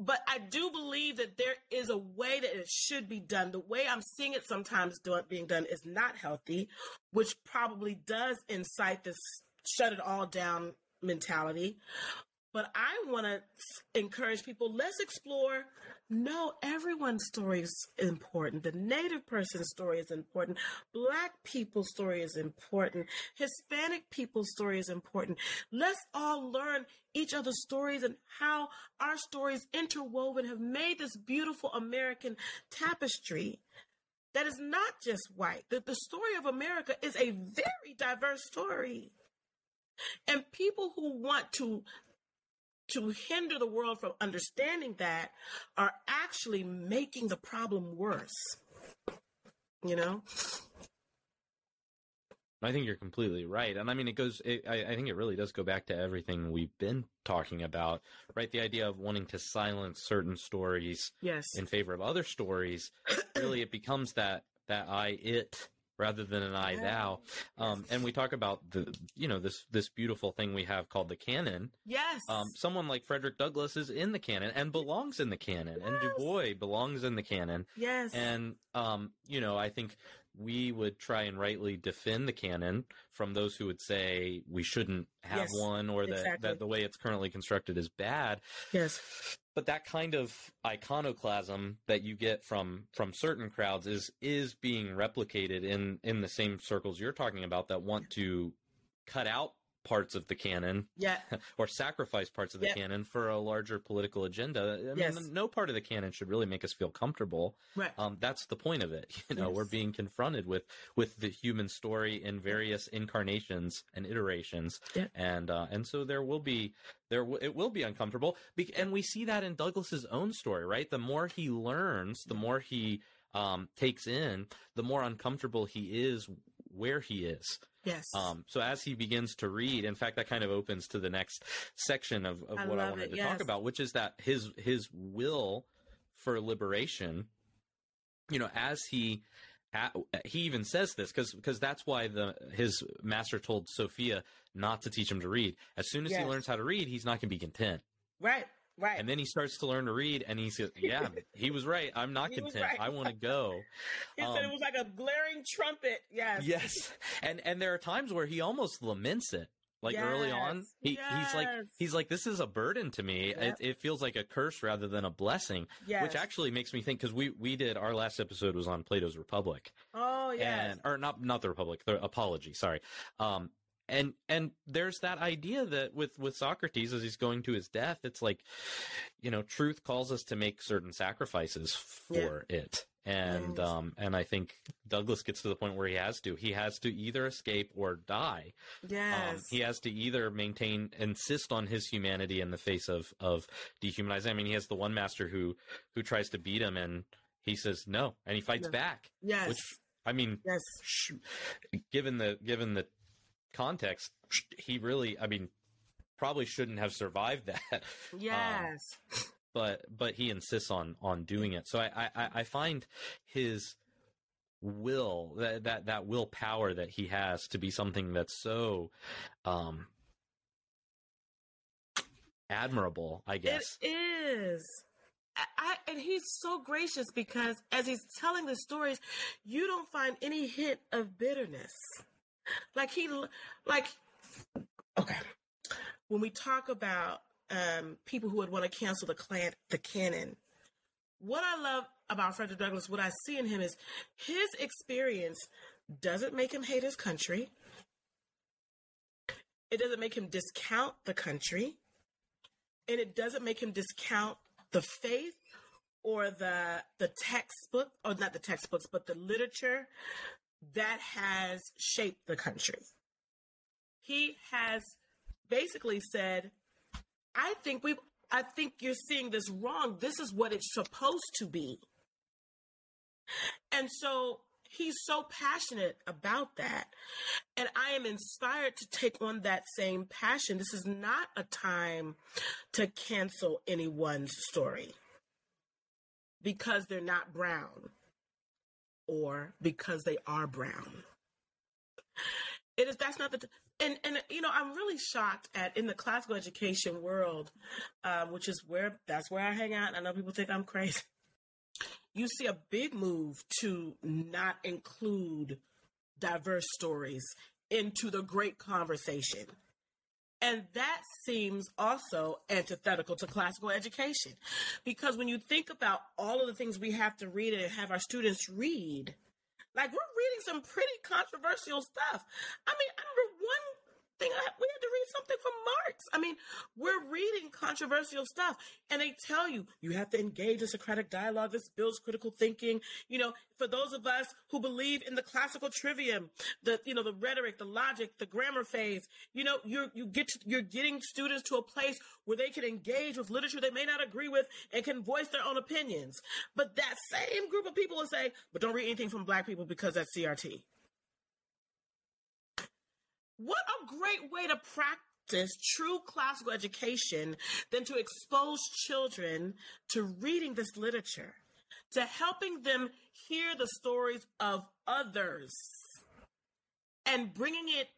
But I do believe that there is a way that it should be done. The way I'm seeing it sometimes do- being done is not healthy, which probably does incite this shut it all down mentality. But I want to encourage people let's explore. No, everyone's story is important. The Native person's story is important. Black people's story is important. Hispanic people's story is important. Let's all learn each other's stories and how our stories interwoven have made this beautiful American tapestry that is not just white. The, the story of America is a very diverse story. And people who want to to hinder the world from understanding that are actually making the problem worse. You know? I think you're completely right, and I mean it goes. It, I, I think it really does go back to everything we've been talking about, right? The idea of wanting to silence certain stories Yes. in favor of other stories. really, it becomes that that I it rather than an I thou. Um, and we talk about the you know this this beautiful thing we have called the canon. yes. Um, someone like Frederick Douglass is in the canon and belongs in the canon, and Du Bois belongs in the canon. yes. And um, you know, I think we would try and rightly defend the canon from those who would say we shouldn't have Yes, one or that, exactly. that the way it's currently constructed is bad. Yes. But that kind of iconoclasm that you get from from certain crowds is is being replicated in in the same circles you're talking about that want to cut out parts of the canon Yeah. or sacrifice parts of the Yep. canon for a larger political agenda. I mean, Yes. no part of the canon should really make us feel comfortable. Right. Um, that's the point of it. You know, Yes. we're being confronted with with the human story in various incarnations and iterations, Yep. and uh, and so there will be there w- it will be uncomfortable, Be- and we see that in Douglass's own story, right? The more he learns, the more he um, takes in, the more uncomfortable he is where he is. Yes. Um, so as he begins to read, in fact, that kind of opens to the next section of, of I what I wanted it, to talk about, which is that his his will for liberation. You know, as he a he even says this because because that's why the his master told Sophia not to teach him to read. As soon as he learns how to read, he's not going to be content. right. Right. And then he starts to learn to read, and he says, "Yeah, he was right. I'm not content. right. I want to go." he said it um, was like a glaring trumpet. Yes. yes and and there are times where he almost laments it like early on Yes, he's like he's like this is a burden to me Yep. it, it feels like a curse rather than a blessing Yes. which actually makes me think because we we did our last episode was on plato's republic Oh yes. and or not not the republic the apology sorry um and and there's that idea that with with socrates as he's going to his death it's like you know truth calls us to make certain sacrifices for it and Yes. um and i think douglass gets to the point where he has to he has to either escape or die yes. um, he has to either maintain insist on his humanity in the face of of dehumanizing i mean he has the one master who who tries to beat him and he says no and he fights Yeah. back yes. which i mean yes. sh- given the given the context, he really, I mean, probably shouldn't have survived that. Yes. but but he insists on on doing it. So I I, I find his will that that that willpower that he has to be something that's so um admirable i guess It is. I, and he's so gracious because as he's telling the stories, you don't find any hint of bitterness. Like he, like, okay. When we talk about um, people who would want to cancel the clan, the canon, what I love about Frederick Douglass, what I see in him is his experience doesn't make him hate his country. It doesn't make him discount the country and it doesn't make him discount the faith or the the textbook or not the textbooks but the literature that has shaped the country. He has basically said i think we i think you're seeing this wrong. This is what it's supposed to be. And so he's so passionate about that. And I am inspired to take on that same passion. This is not a time to cancel anyone's story because they're not brown or because they are brown. It is that's not the and and you know I'm really shocked at in the classical education world, um, which is where that's where I hang out. I know people think I'm crazy. You see a big move to not include diverse stories into the great conversation. And that seems also antithetical to classical education. Because when you think about all of the things we have to read and have our students read, like we're reading some pretty controversial stuff. I mean, I remember one thing I, we had to read something from Marx. I mean, we're reading controversial stuff, and they tell you you have to engage in Socratic dialogue. This builds critical thinking. You know, for those of us who believe in the classical trivium, the you know the rhetoric, the logic, the grammar phase. You know, you're you get to, you're getting students to a place where they can engage with literature they may not agree with and can voice their own opinions. But that same group of people will say, "But don't read anything from Black people because that's CRT." What a great way to practice true classical education than to expose children to reading this literature, to helping them hear the stories of others, and bringing it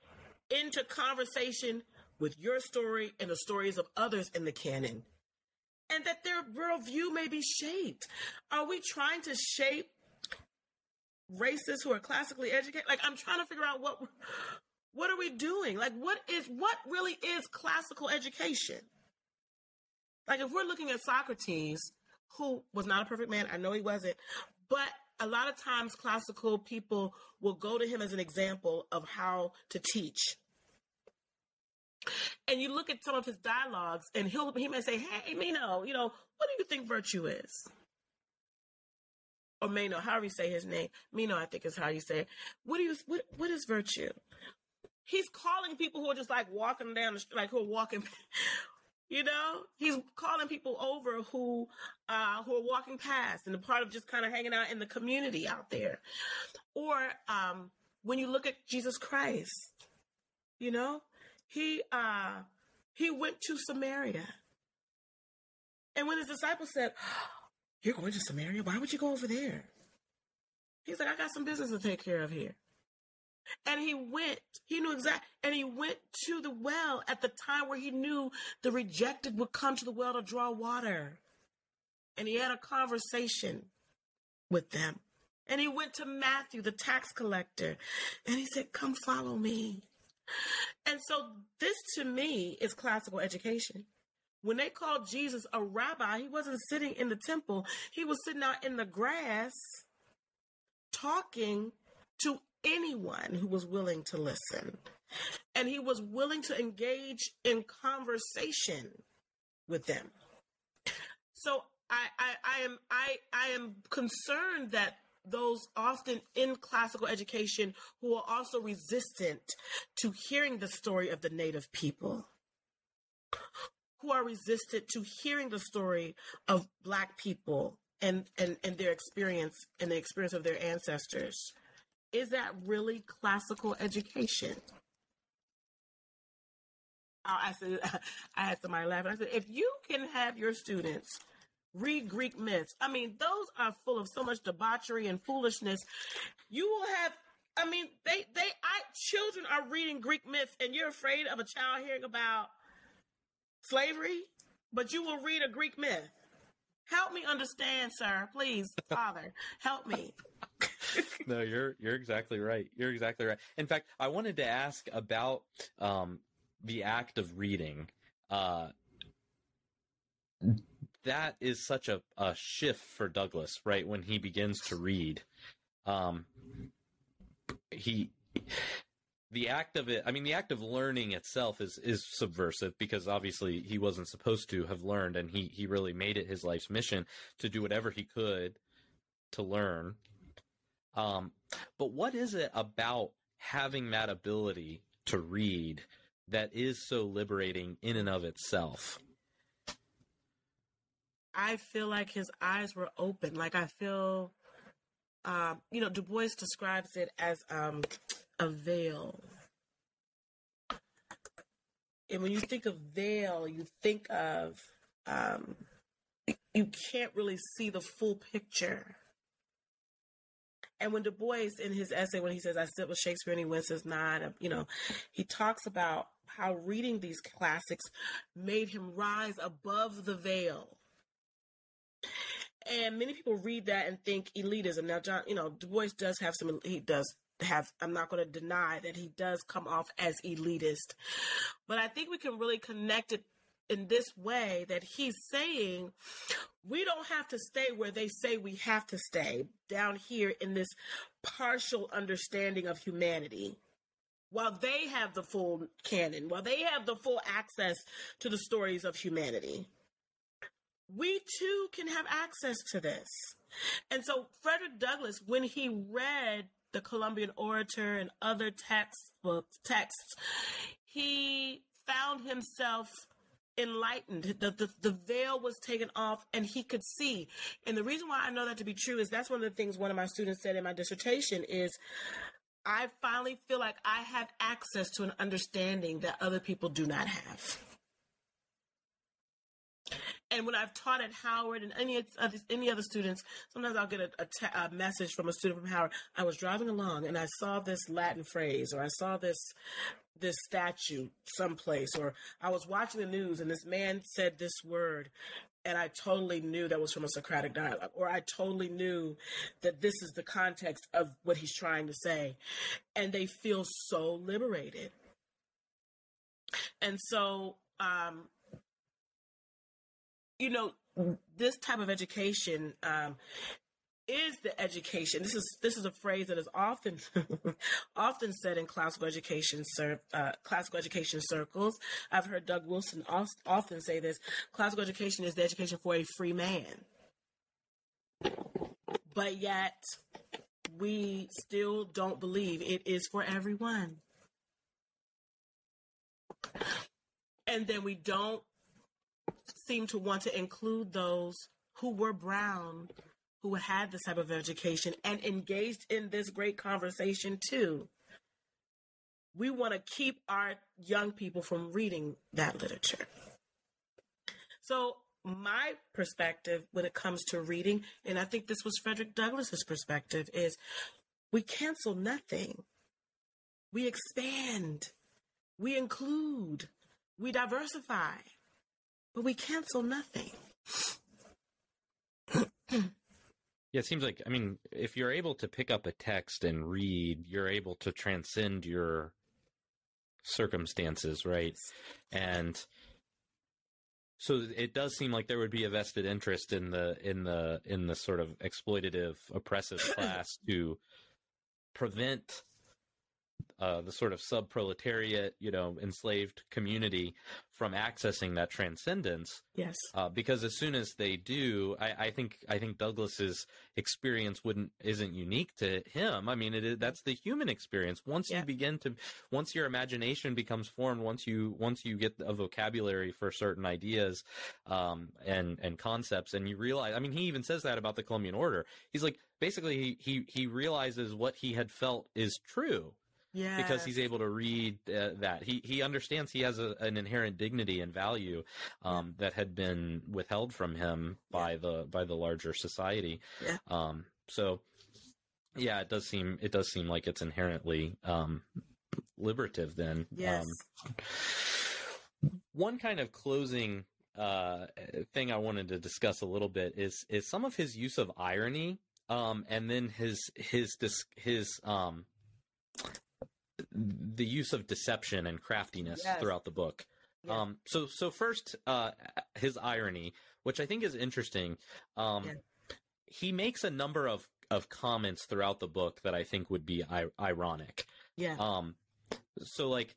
into conversation with your story and the stories of others in the canon. And that their worldview may be shaped. Are we trying to shape racists who are classically educated. Like I'm trying to figure out what what are we doing? Like what is what really is classical education? Like if we're looking at Socrates, who was not a perfect man, I know he wasn't, but a lot of times classical people will go to him as an example of how to teach. And you look at some of his dialogues, and he'll he may say, "Hey, Meno, you know, what do you think virtue is?" Or Meno, however you say his name, Meno, I think is how you say it. What do you what what is virtue? He's calling people who are just like walking down the street, like who are walking You know, he's calling people over who uh, who are walking past and a part of just kind of hanging out in the community out there. Or um, when you look at Jesus Christ, you know, he uh, he went to Samaria, and when his disciples said, "You're going to Samaria? Why would you go over there?" He's like, "I got some business to take care of here." And he went, he knew exactly, and he went to the well at the time where he knew the rejected would come to the well to draw water. And he had a conversation with them. And he went to Matthew, the tax collector, and he said, Come follow me. And so, this to me is classical education. When they called Jesus a rabbi, he wasn't sitting in the temple, he was sitting out in the grass talking to anyone who was willing to listen. And he was willing to engage in conversation with them. So I, I, I am I, I am concerned that those often in classical education who are also resistant to hearing the story of the native people who are resistant to hearing the story of black people and, and, and their experience and the experience of their ancestors is that really classical education? I said, I had somebody laughing. I said, if you can have your students read Greek myths, I mean, those are full of so much debauchery and foolishness. You will have, I mean, they, they, I, children are reading Greek myths, and you're afraid of a child hearing about slavery, but you will read a Greek myth. Help me understand, sir. Please, Father, help me. no, you're you're exactly right. You're exactly right. In fact, I wanted to ask about um, the act of reading. Uh, that is such a, a shift for Douglass, right? When he begins to read, um, he the act of it i mean the act of learning itself is is subversive because obviously he wasn't supposed to have learned and he he really made it his life's mission to do whatever he could to learn um but what is it about having that ability to read that is so liberating in and of itself i feel like his eyes were open like i feel um you know du bois describes it as um a veil. And when you think of veil, you think of um, you can't really see the full picture. And when Du Bois, in his essay, when he says, I sit with Shakespeare and he winces not, you know, he talks about how reading these classics made him rise above the veil. And many people read that and think elitism. Now, John, you know, Du Bois does have some, he does have I'm not going to deny that he does come off as elitist. But I think we can really connect it in this way that he's saying we don't have to stay where they say we have to stay down here in this partial understanding of humanity. While they have the full canon while they have the full access to the stories of humanity we too can have access to this. And so frederick douglass when he read the Columbian Orator and other textbooks texts, he found himself enlightened. The, the, the veil was taken off and he could see. And the reason why I know that to be true is that's one of the things one of my students said in my dissertation is I finally feel like I have access to an understanding that other people do not have. And when I've taught at Howard and any other, any other students, sometimes I'll get a, message from a student from Howard. I was driving along and I saw this Latin phrase, or I saw this this statue someplace, or I was watching the news and this man said this word, and I totally knew that was from a Socratic dialogue, or I totally knew that this is the context of what he's trying to say. And they feel so liberated. And so, um, you know, this type of education um, is the education. This is this is a phrase that is often often said in classical education uh, classical education circles. I've heard Doug Wilson often say this: classical education is the education for a free man. But yet, we still don't believe it is for everyone. And then we don't seem to want to include those who were brown who had this type of education and engaged in this great conversation too. We want to keep our young people from reading that literature. So, my perspective when it comes to reading, and I think this was Frederick Douglass's perspective, is we cancel nothing. We expand, we include, we diversify, but we cancel nothing. Yeah, it seems like I mean, if you're able to pick up a text and read, you're able to transcend your circumstances, right? And so it does seem like there would be a vested interest in the in the in the sort of exploitative oppressive class to prevent uh, the sort of sub-proletariat, you know, enslaved community from accessing that transcendence. Yes. Uh, because as soon as they do, I, I, think I think Douglass's experience wouldn't isn't unique to him. I mean, it is, that's the human experience. Once yeah. you begin to, once your imagination becomes formed, once you once you get a vocabulary for certain ideas um, and and concepts, and you realize. I mean, he even says that about the Columbian Orator. He's like basically he he, he realizes what he had felt is true yeah. Because he's able to read uh, that. He he understands he has a, an inherent dignity and value um, yeah. that had been withheld from him by yeah. the by the larger society. Yeah. Um, so yeah, it does seem it does seem like it's inherently um, liberative then. Yes. Um, one kind of closing uh, thing I wanted to discuss a little bit is is some of his use of irony um, and then his his his um, the use of deception and craftiness yes. throughout the book. Yeah. Um, so so first, uh, his irony, which I think is interesting. Um, yeah. He makes a number of of comments throughout the book that I think would be I- ironic. Yeah. Um, so like.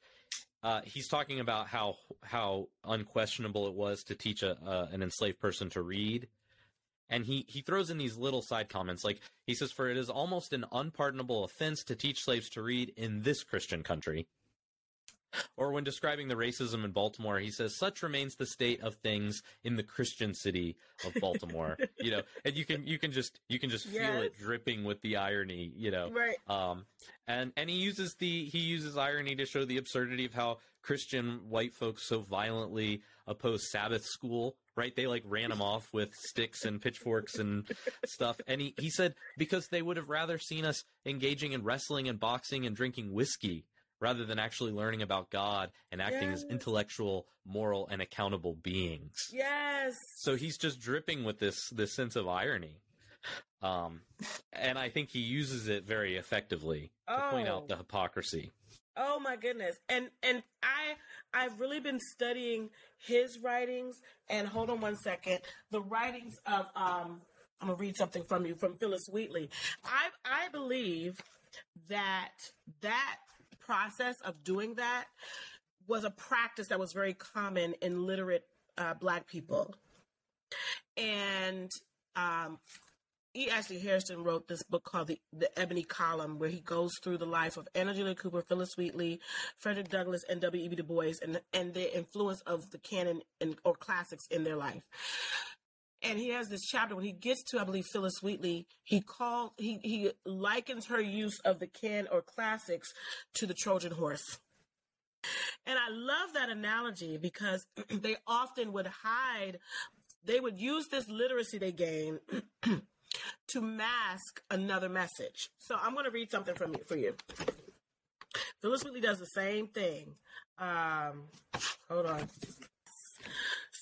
Uh, he's talking about how how unquestionable it was to teach a, uh, an enslaved person to read, and he he throws in these little side comments like he says for it is almost an unpardonable offense to teach slaves to read in this christian country or when describing the racism in Baltimore, he says, "Such remains the state of things in the Christian city of Baltimore." you know, and you can you can just you can just yes. feel it dripping with the irony. You know, right? Um, and and he uses the he uses irony to show the absurdity of how Christian white folks so violently oppose Sabbath school right? They like ran him off with sticks and pitchforks and stuff. And he, he said because they would have rather seen us engaging in wrestling and boxing and drinking whiskey rather than actually learning about God and acting yes. as intellectual, moral, and accountable beings. Yes. So he's just dripping with this this sense of irony. Um, and I think he uses it very effectively to oh. point out the oh. hypocrisy. Oh my goodness. And and I I've really been studying his writings and hold on one second. The writings of um I'm gonna read something from you from Phillis Wheatley. I I believe that that process of doing that was a practice that was very common in literate uh, black people. And um, E. Ashley Hairston wrote this book called the, the Ebony Column, where he goes through the life of Anna Julia Cooper, Phillis Wheatley, Frederick Douglass, and W. E. B. Du Bois, and and the influence of the canon and or classics in their life. And he has this chapter when he gets to, I believe, Phillis Wheatley. He called he he likens her use of the canon or classics to the Trojan horse. And I love that analogy because they often would hide, they would use this literacy they gain to mask another message. So I'm going to read something from you for you. Phillis Wheatley does the same thing. Um, hold on.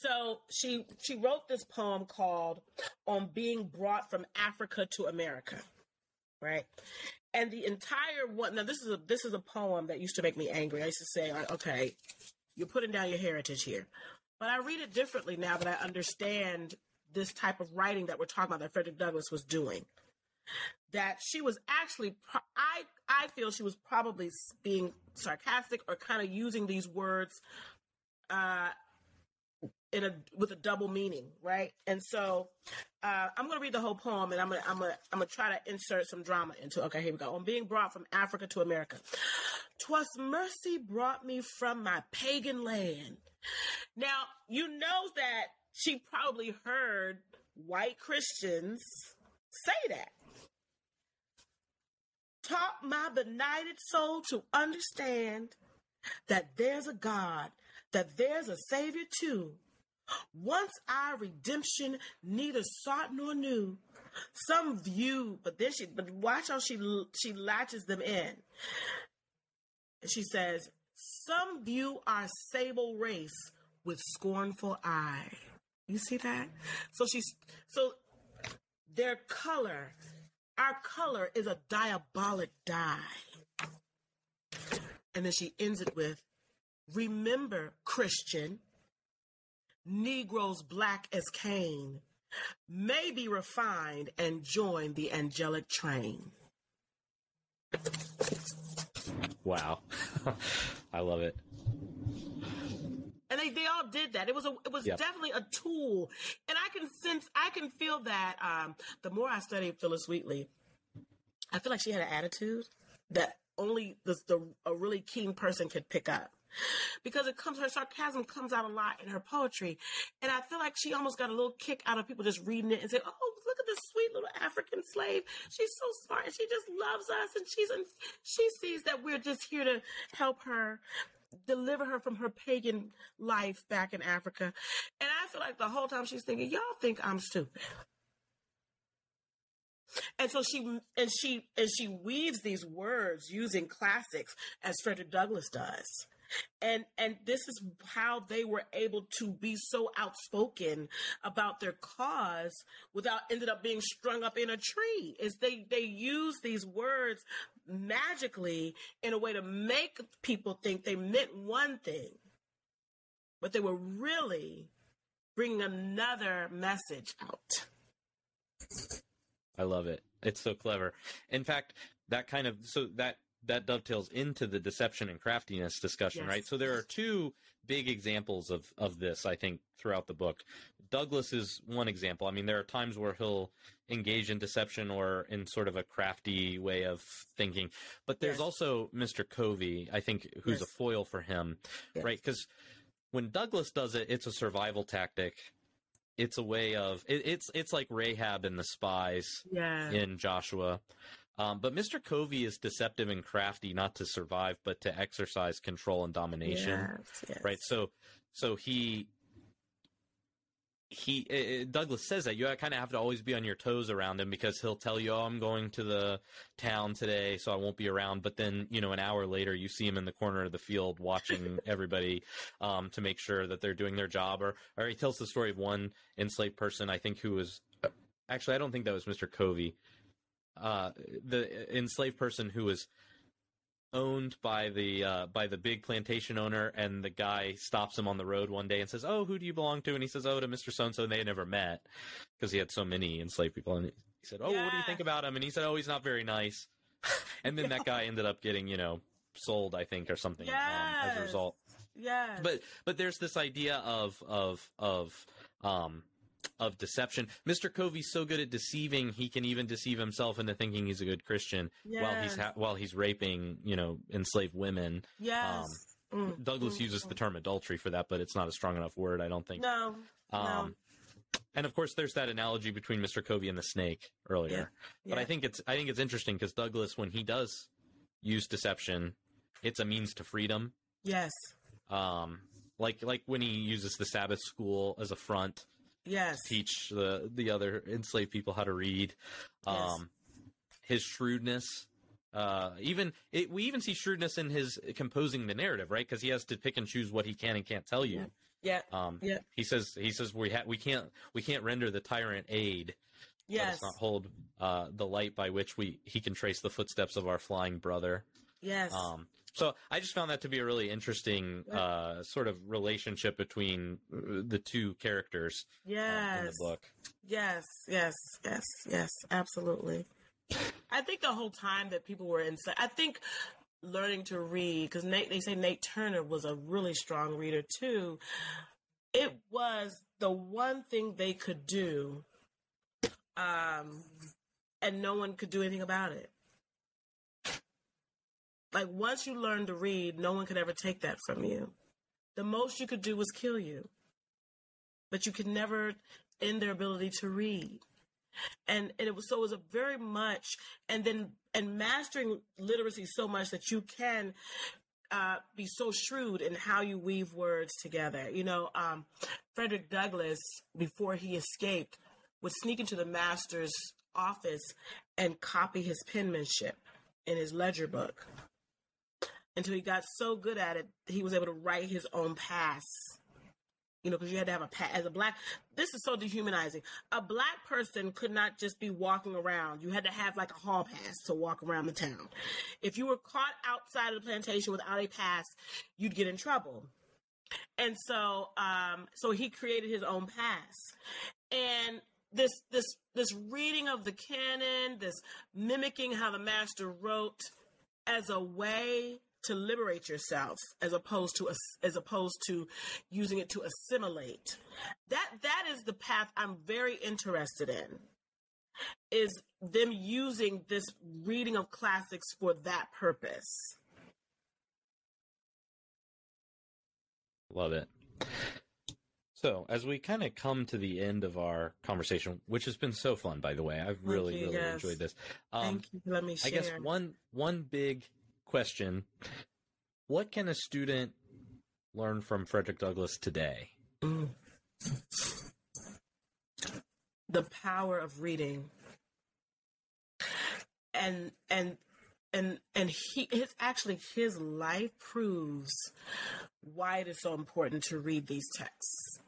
So she she wrote this poem called "On Being Brought from Africa to America," right? And the entire one. Now this is a this is a poem that used to make me angry. I used to say, "Okay, you're putting down your heritage here," but I read it differently now that I understand this type of writing that we're talking about that Frederick Douglass was doing. That she was actually, I I feel she was probably being sarcastic or kind of using these words uh, in a with a double meaning, right? And so uh, I'm to read the whole poem, and I'm to I'm to I'm to try to insert some drama into. Okay, here we go. On being brought from Africa to America, twas mercy brought me from my pagan land. Now you know that she probably heard white Christians say that. Taught my benighted soul to understand that there's a God, that there's a Savior too once our redemption neither sought nor knew. Some view, but then she, but watch how she she latches them in. She says, "Some view our sable race with scornful eye." You see that? So she's so their color, our color is a diabolic dye. And then she ends it with, "Remember, Christian." Negroes black as Cain may be refined and join the angelic train. Wow. I love it. And they, they all did that. It was a it was yep. definitely a tool. And I can sense I can feel that um, the more I study Phillis Wheatley, I feel like she had an attitude that only the, the a really keen person could pick up because it comes her sarcasm comes out a lot in her poetry and i feel like she almost got a little kick out of people just reading it and saying oh look at this sweet little african slave she's so smart and she just loves us and she's she sees that we're just here to help her deliver her from her pagan life back in africa. And i feel like the whole time she's thinking y'all think i'm stupid. And so she and she and she weaves these words using classics as Frederick Douglass does and and this is how they were able to be so outspoken about their cause without ended up being strung up in a tree is they they use these words magically in a way to make people think they meant one thing but they were really bringing another message out. I love it. It's so clever. In fact that kind of so that that dovetails into the deception and craftiness discussion, yes. right? So there are two big examples of of this, I think, throughout the book. Douglass is one example. I mean, there are times where he'll engage in deception or in sort of a crafty way of thinking, but there's yes. also Mr. Covey, I think, who's yes. a foil for him, right? Because when Douglass does it, it's a survival tactic. It's a way of it, it's it's like Rahab and the spies yeah. in Joshua um, but Mr. Covey is deceptive and crafty, not to survive, but to exercise control and domination. Yes, yes. Right. So, so he, he, uh, Douglass says that you kind of have to always be on your toes around him because he'll tell you, "Oh, I'm going to the town today, so I won't be around." But then, you know, an hour later, you see him in the corner of the field watching everybody um, to make sure that they're doing their job. Or, or he tells the story of one enslaved person, I think, who was actually, I don't think that was Mr. Covey uh, the enslaved person who was owned by the uh, by the big plantation owner, and the guy stops him on the road one day and says, "Oh, who do you belong to?" And he says, "Oh, to Mister So and So." And they had never met because he had so many enslaved people. And he said, "Oh, yeah. what do you think about him?" And he said, "Oh, he's not very nice." and then that guy ended up getting you know sold, I think, or something yes. um, as a result. Yeah. But but there's this idea of of of um of deception. Mr. Covey's so good at deceiving, he can even deceive himself into thinking he's a good Christian yes. while he's ha- while he's raping, you know, enslaved women. Yes. Um, mm. Douglass mm. uses the term adultery for that, but it's not a strong enough word, I don't think. No. Um, no. And of course, there's that analogy between Mr. Covey and the snake earlier. Yeah. Yeah. But I think it's I think it's interesting because Douglass, when he does use deception, it's a means to freedom. Yes. Um, like like when he uses the Sabbath school as a front yes teach the the other enslaved people how to read um yes. his shrewdness uh even it, we even see shrewdness in his composing the narrative right because he has to pick and choose what he can and can't tell you Yeah. Um, yeah. He says he says we ha- we can't we can't render the tyrant aid. Let Yes. us not hold uh, the light by which we he can trace the footsteps of our flying brother. Yes. Um, so I just found that to be a really interesting uh, sort of relationship between uh, the two characters uh, in the book. Yes, yes, yes, yes, absolutely. I think the whole time that people were inside, I think learning to read, because Nate, they say Nate Turner was a really strong reader too. It was the one thing they could do, um, and no one could do anything about it. Like once you learn to read, no one could ever take that from you. The most you could do was kill you, but you could never end their ability to read. And, and it was so it was a very much and then and mastering literacy so much that you can uh, be so shrewd in how you weave words together. You know, um, Frederick Douglass, before he escaped, would sneak into the master's office and copy his penmanship in his ledger book until he got so good at it he was able to write his own pass you know because you had to have a pass as a black this is so dehumanizing. A black person could not just be walking around. You had to have like a hall pass to walk around the town. If you were caught outside of the plantation without a pass you'd get in trouble. And so um so he created his own pass and this this this reading of the canon this mimicking how the master wrote as a way to liberate yourself as opposed to as opposed to using it to assimilate that that is the path i'm very interested in is them using this reading of classics for that purpose Love it. So, as we kind of come to the end of our conversation, which has been so fun, by the way, I've really, you, really yes. enjoyed this. Um, thank you letting me I guess one one big question: What can a student learn from Frederick Douglass today? The power of reading. And and and and he his actually his life proves why it is so important to read these texts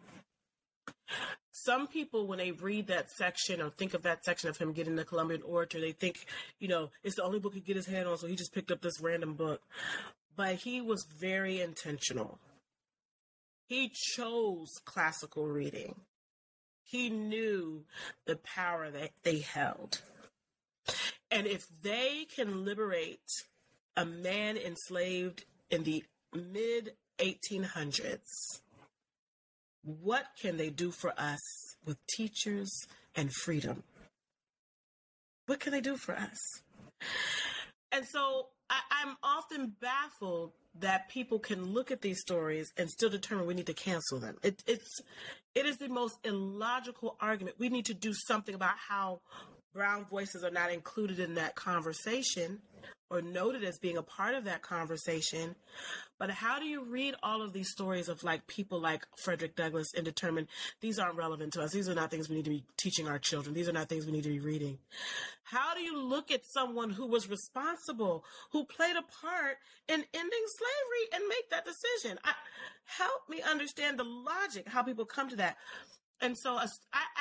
some people when they read that section or think of that section of him getting the columbian orator they think you know it's the only book he get his hand on so he just picked up this random book but he was very intentional he chose classical reading. He knew the power that they held. And if they can liberate a man enslaved in the mid 1800s, what can they do for us with teachers and freedom? What can they do for us? And so I, I'm often baffled that people can look at these stories and still determine we need to cancel them. It, it's it is the most illogical argument. We need to do something about how brown voices are not included in that conversation or noted as being a part of that conversation. But how do you read all of these stories of like people like Frederick Douglass and determine these aren't relevant to us? These are not things we need to be teaching our children. These are not things we need to be reading. How do you look at someone who was responsible, who played a part in ending slavery and make that decision? I, help me understand the logic, how people come to that. And so I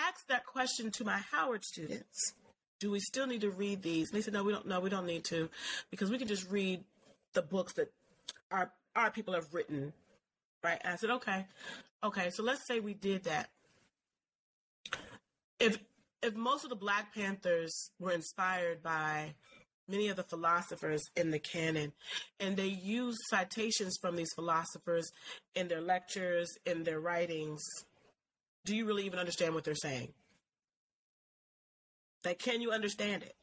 asked that question to my Howard students do we still need to read these? And they said, no, we don't. No, we don't need to, because we can just read the books that our our people have written, right? And I said, okay, okay. So let's say we did that. If if most of the Black Panthers were inspired by many of the philosophers in the canon, and they use citations from these philosophers in their lectures, in their writings, do you really even understand what they're saying? Like, can you understand it?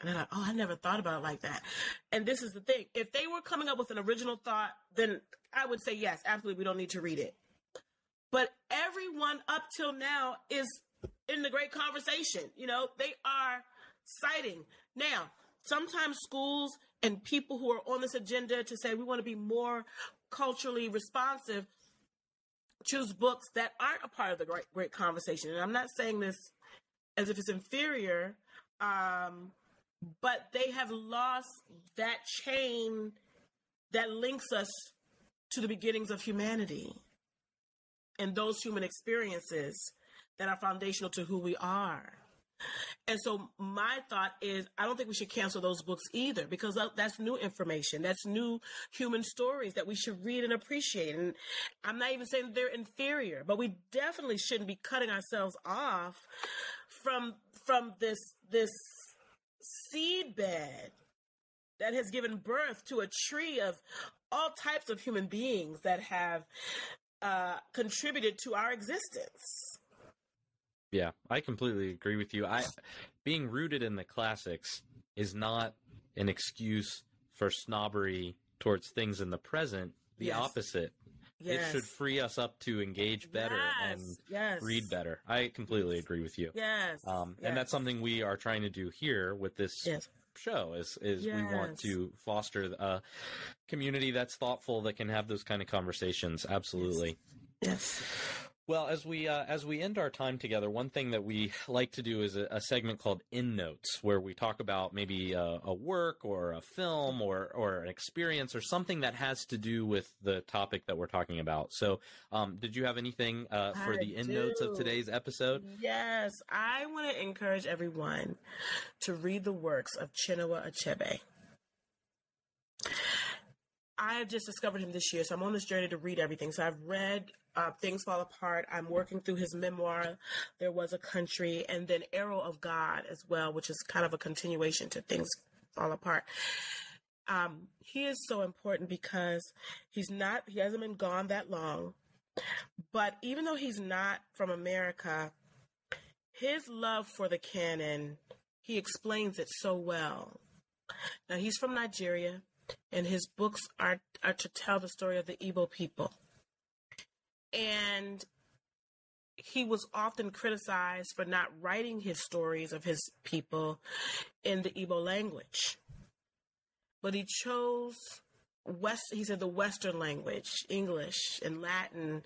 And they're like, oh, I never thought about it like that. And this is the thing. If they were coming up with an original thought, then I would say, yes, absolutely, we don't need to read it. But everyone up till now is in the great conversation. You know, they are citing. Now, sometimes schools and people who are on this agenda to say we want to be more culturally responsive choose books that aren't a part of the great, great conversation. And I'm not saying this as if it's inferior, um, but they have lost that chain that links us to the beginnings of humanity. and those human experiences that are foundational to who we are. And so my thought is, I don't think we should cancel those books either because that's new information. That's new human stories that we should read and appreciate. And I'm not even saying they're inferior, but we definitely shouldn't be cutting ourselves off from, from this, this seed bed that has given birth to a tree of all types of human beings that have uh, contributed to our existence. Yeah, I completely agree with you. I being rooted in the classics is not an excuse for snobbery towards things in the present. The yes. opposite. Yes. It should free us up to engage better yes. and yes. read better. I completely agree with you. Yes. Um, and that's something we are trying to do here with this show is is we want to foster a community that's thoughtful that can have those kind of conversations. Absolutely. Yes. Well, as we uh, as we end our time together, one thing that we like to do is a, a segment called In Notes, where we talk about maybe a, a, work or a film or or an experience or something that has to do with the topic that we're talking about. So, um, did you have anything uh, for I the In Notes of today's episode? Yes, I want to encourage everyone to read the works of Chinua Achebe. I have just discovered him this year, so I'm on this journey to read everything. So I've read uh, Things Fall Apart. I'm working through his memoir, There Was a Country, and then Arrow of God as well, which is kind of a continuation to Things Fall Apart. Um, he is so important because he's not, he hasn't been gone that long. But even though he's not from America, his love for the canon, he explains it so well. Now, he's from Nigeria, and his books are, are to tell the story of the Igbo people and he was often criticized for not writing his stories of his people in the Igbo language. But he chose West, he said the Western language, English and Latin,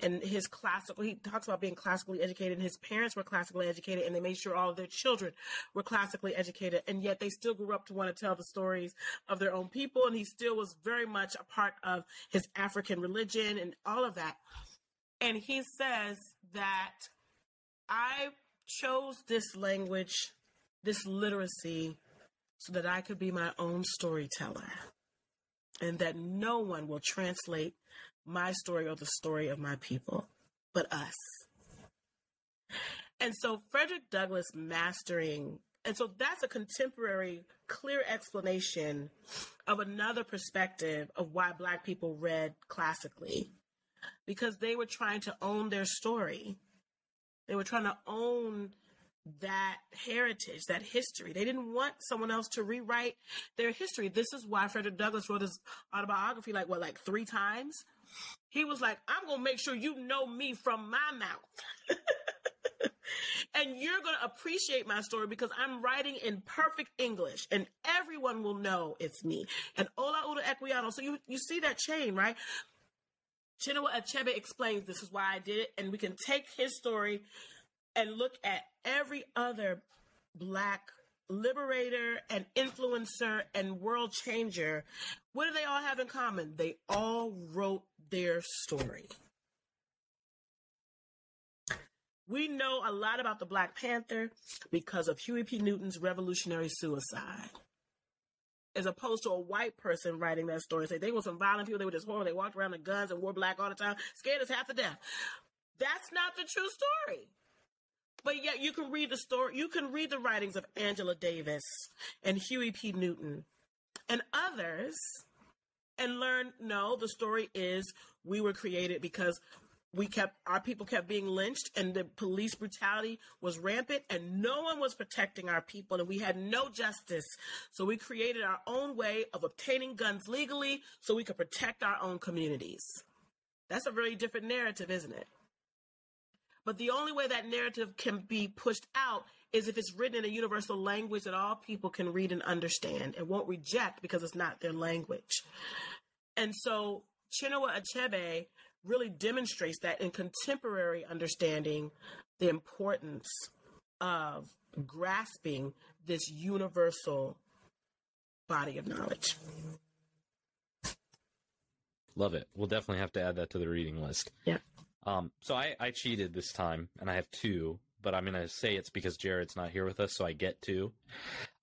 and his classical. He talks about being classically educated. And his parents were classically educated, and they made sure all of their children were classically educated. And yet, they still grew up to want to tell the stories of their own people. And he still was very much a part of his African religion and all of that. And he says that I chose this language, this literacy, so that I could be my own storyteller and that no one will translate my story or the story of my people but us. And so Frederick Douglass mastering, and so that's a contemporary, clear explanation of another perspective of why Black people read classically because they were trying to own their story. They were trying to own that heritage, that history. They didn't want someone else to rewrite their history. This is why Frederick Douglass wrote his autobiography like what, like three times? He was like, I'm gonna make sure you know me from my mouth. and you're gonna appreciate my story because I'm writing in perfect English and everyone will know it's me. And Olaudah Equiano. So you, you see that chain, right? Chinua Achebe explains this is why I did it, and we can take his story and look at every other black liberator and influencer and world changer. What do they all have in common? They all wrote their story. We know a lot about the Black Panther because of Huey P. Newton's revolutionary suicide as opposed to a white person writing that story. Say they were some violent people, they were just horrible, they walked around with guns and wore black all the time, scared us half to death. That's not the true story. But yet you can read the story, you can read the writings of Angela Davis and Huey P. Newton and others and learn no, the story is we were created because we kept our people kept being lynched and the police brutality was rampant and no one was protecting our people and we had no justice. So we created our own way of obtaining guns legally so we could protect our own communities. That's a very different narrative isn't it but the only way that narrative can be pushed out is if it's written in a universal language that all people can read and understand and won't reject because it's not their language and so Chinua Achebe really demonstrates that in contemporary understanding the importance of grasping this universal body of knowledge. Love it. We'll definitely have to add that to the reading list. Yeah. Um, so I, I cheated this time, and I have two, but I'm going to say it's because Jared's not here with us, so I get two.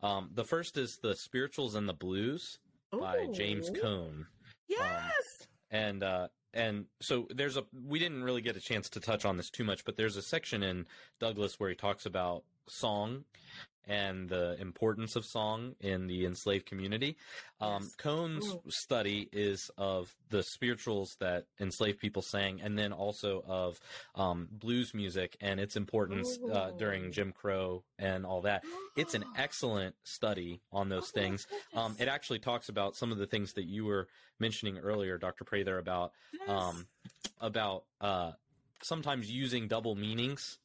Um, the first is The Spirituals and the Blues by James Ooh. Cone. Yes. and uh and so there's a we didn't really get a chance to touch on this too much but there's a section in douglass where he talks about song and the importance of song in the enslaved community um Yes. cone's Ooh. study is of the spirituals that enslaved people sang and then also of um blues music and its importance uh, during jim crow and all that it's an excellent study on those Oh things um, it actually talks about some of the things that you were mentioning earlier, Dr. Prather, about Yes. um, about uh, sometimes using double meanings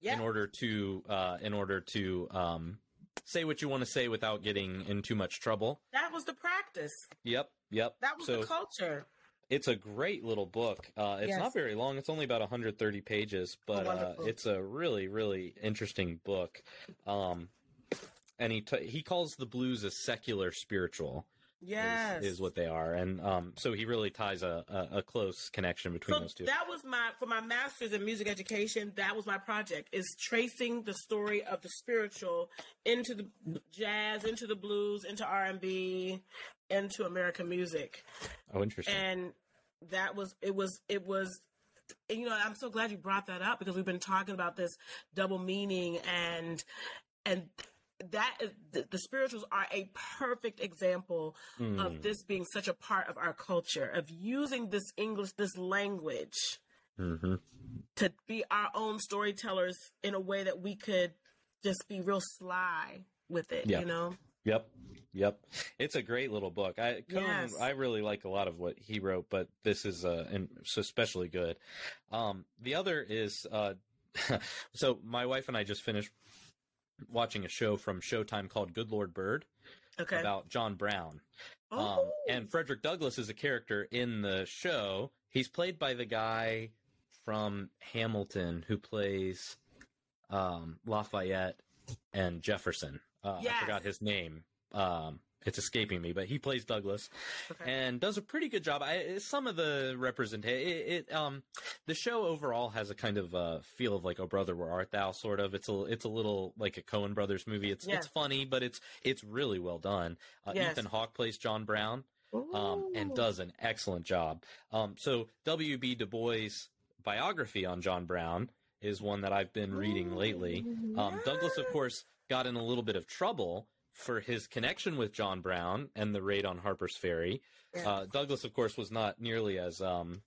yeah. in order to uh, in order to um, say what you want to say without getting in too much trouble. that was the practice. Yep, yep. That was so the culture. it's a great little book. Uh, it's Yes. not very long. It's only about 130 pages, but uh, it's a really, really interesting book. Um, and he t- he calls the blues a secular spiritual. Is- Yes. is, what they are, and um, so he really ties a, a, a close connection between so those two. that was my for my master's in music education that was my project is tracing the story of the spiritual into the jazz into the blues into r&b into american music oh, interesting. and that was it was it was and, you know i'm so glad you brought that up because we've been talking about this double meaning and and that is the, the spirituals are a perfect example Mm. of this being such a part of our culture of using this english this language hmm to be our own storytellers in a way that we could just be real sly with it Yeah. you know Yep. Yep. It's a great little book. I Cone, Yes. I really like a lot of what he wrote, but this is uh especially good. Um the other is uh so my wife and I just finished watching a show from Showtime called Good Lord Bird okay about John Brown. Um Oh. and Frederick Douglass is a character in the show. He's played by the guy from Hamilton who plays um Lafayette and Jefferson. Uh, I forgot his name. Um, it's escaping me, but he plays Douglass okay. and does a pretty good job. I, some of the representation, it, it, um, the show overall has a kind of uh, feel of like "Oh Brother, Where Art Thou?" sort of. It's a, it's a little like a Coen Brothers movie. It's, it's funny, but it's, it's really well done. Uh, Yes. Ethan Hawke plays John Brown, um, and does an excellent job. Um, so W.B. Du Bois' biography on John Brown is one that I've been reading lately. Um, Douglass, of course, got in a little bit of trouble for his connection with John Brown and the raid on Harper's Ferry. Yeah. Uh, Douglass, of course, was not nearly as um,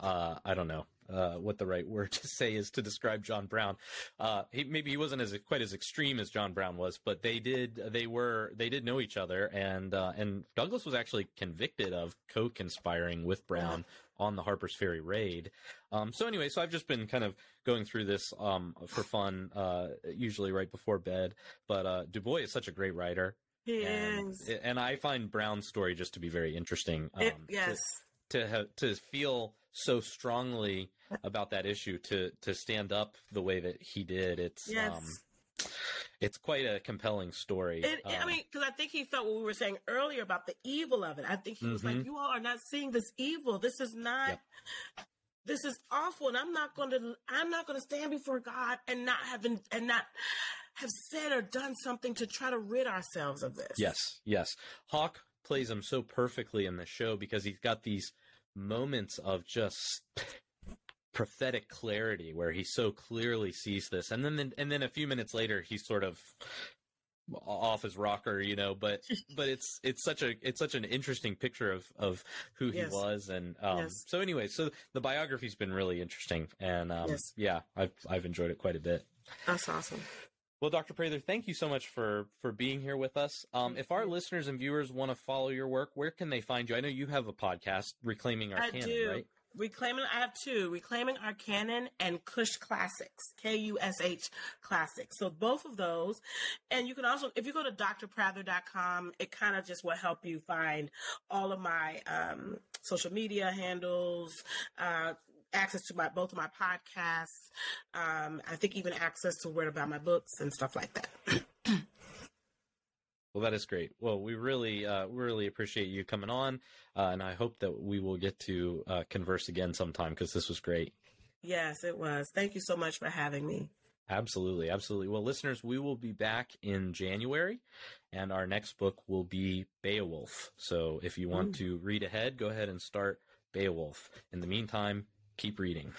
uh, I don't know uh, what the right word to say is to describe John Brown. Uh, he maybe he wasn't as quite as extreme as John Brown was, but they did they were they did know each other, and uh, and Douglass was actually convicted of co-conspiring with Brown on the Harper's Ferry raid. Um, so anyway, so I've just been kind of going through this um, for fun, uh, usually right before bed. But uh, Du Bois is such a great writer, He and, is. and I find Brown's story just to be very interesting. Um, It- yes. to have to feel so strongly about that issue to to stand up the way that he did it's Yes. um it's quite a compelling story It, I Um, mean, because I think he felt what we were saying earlier about the evil of it. I think he was like, Mhm. "You all are not seeing this evil. This is not. Yep. This is awful, and I'm not going to. I'm not going to stand before God and not have been and not have said or done something to try to rid ourselves of this." yes yes Hawke plays him so perfectly in the show because he's got these moments of just prophetic clarity where he so clearly sees this and then and then a few minutes later he's sort of off his rocker you know but but it's it's such a it's such an interesting picture of of who he was and um Yes. so anyway so the biography's been really interesting and um Yes. yeah i've i've enjoyed it quite a bit That's awesome. Well, Dr. Prather, thank you so much for for being here with us. Um, if our listeners and viewers want to follow your work, where can they find you? I know you have a podcast, Reclaiming Our I Canon, do. right? Reclaiming, I have two: Reclaiming Our Canon and Kush Classics, K U S H Classics. So both of those, and you can also, if you go to drprather.com, it kind of just will help you find all of my um, social media handles, uh, access to my both of my podcasts. Um, I think even access to where to buy my books and stuff like that. Well, that is great. Well, we really, uh, really appreciate you coming on, uh, and I hope that we will get to uh, converse again sometime because this was great. Yes, it was. Thank you so much for having me. Absolutely, absolutely. Well, listeners, we will be back in January, and our next book will be Beowulf. So, if you want Ooh. to read ahead, go ahead and start Beowulf. In the meantime, keep reading.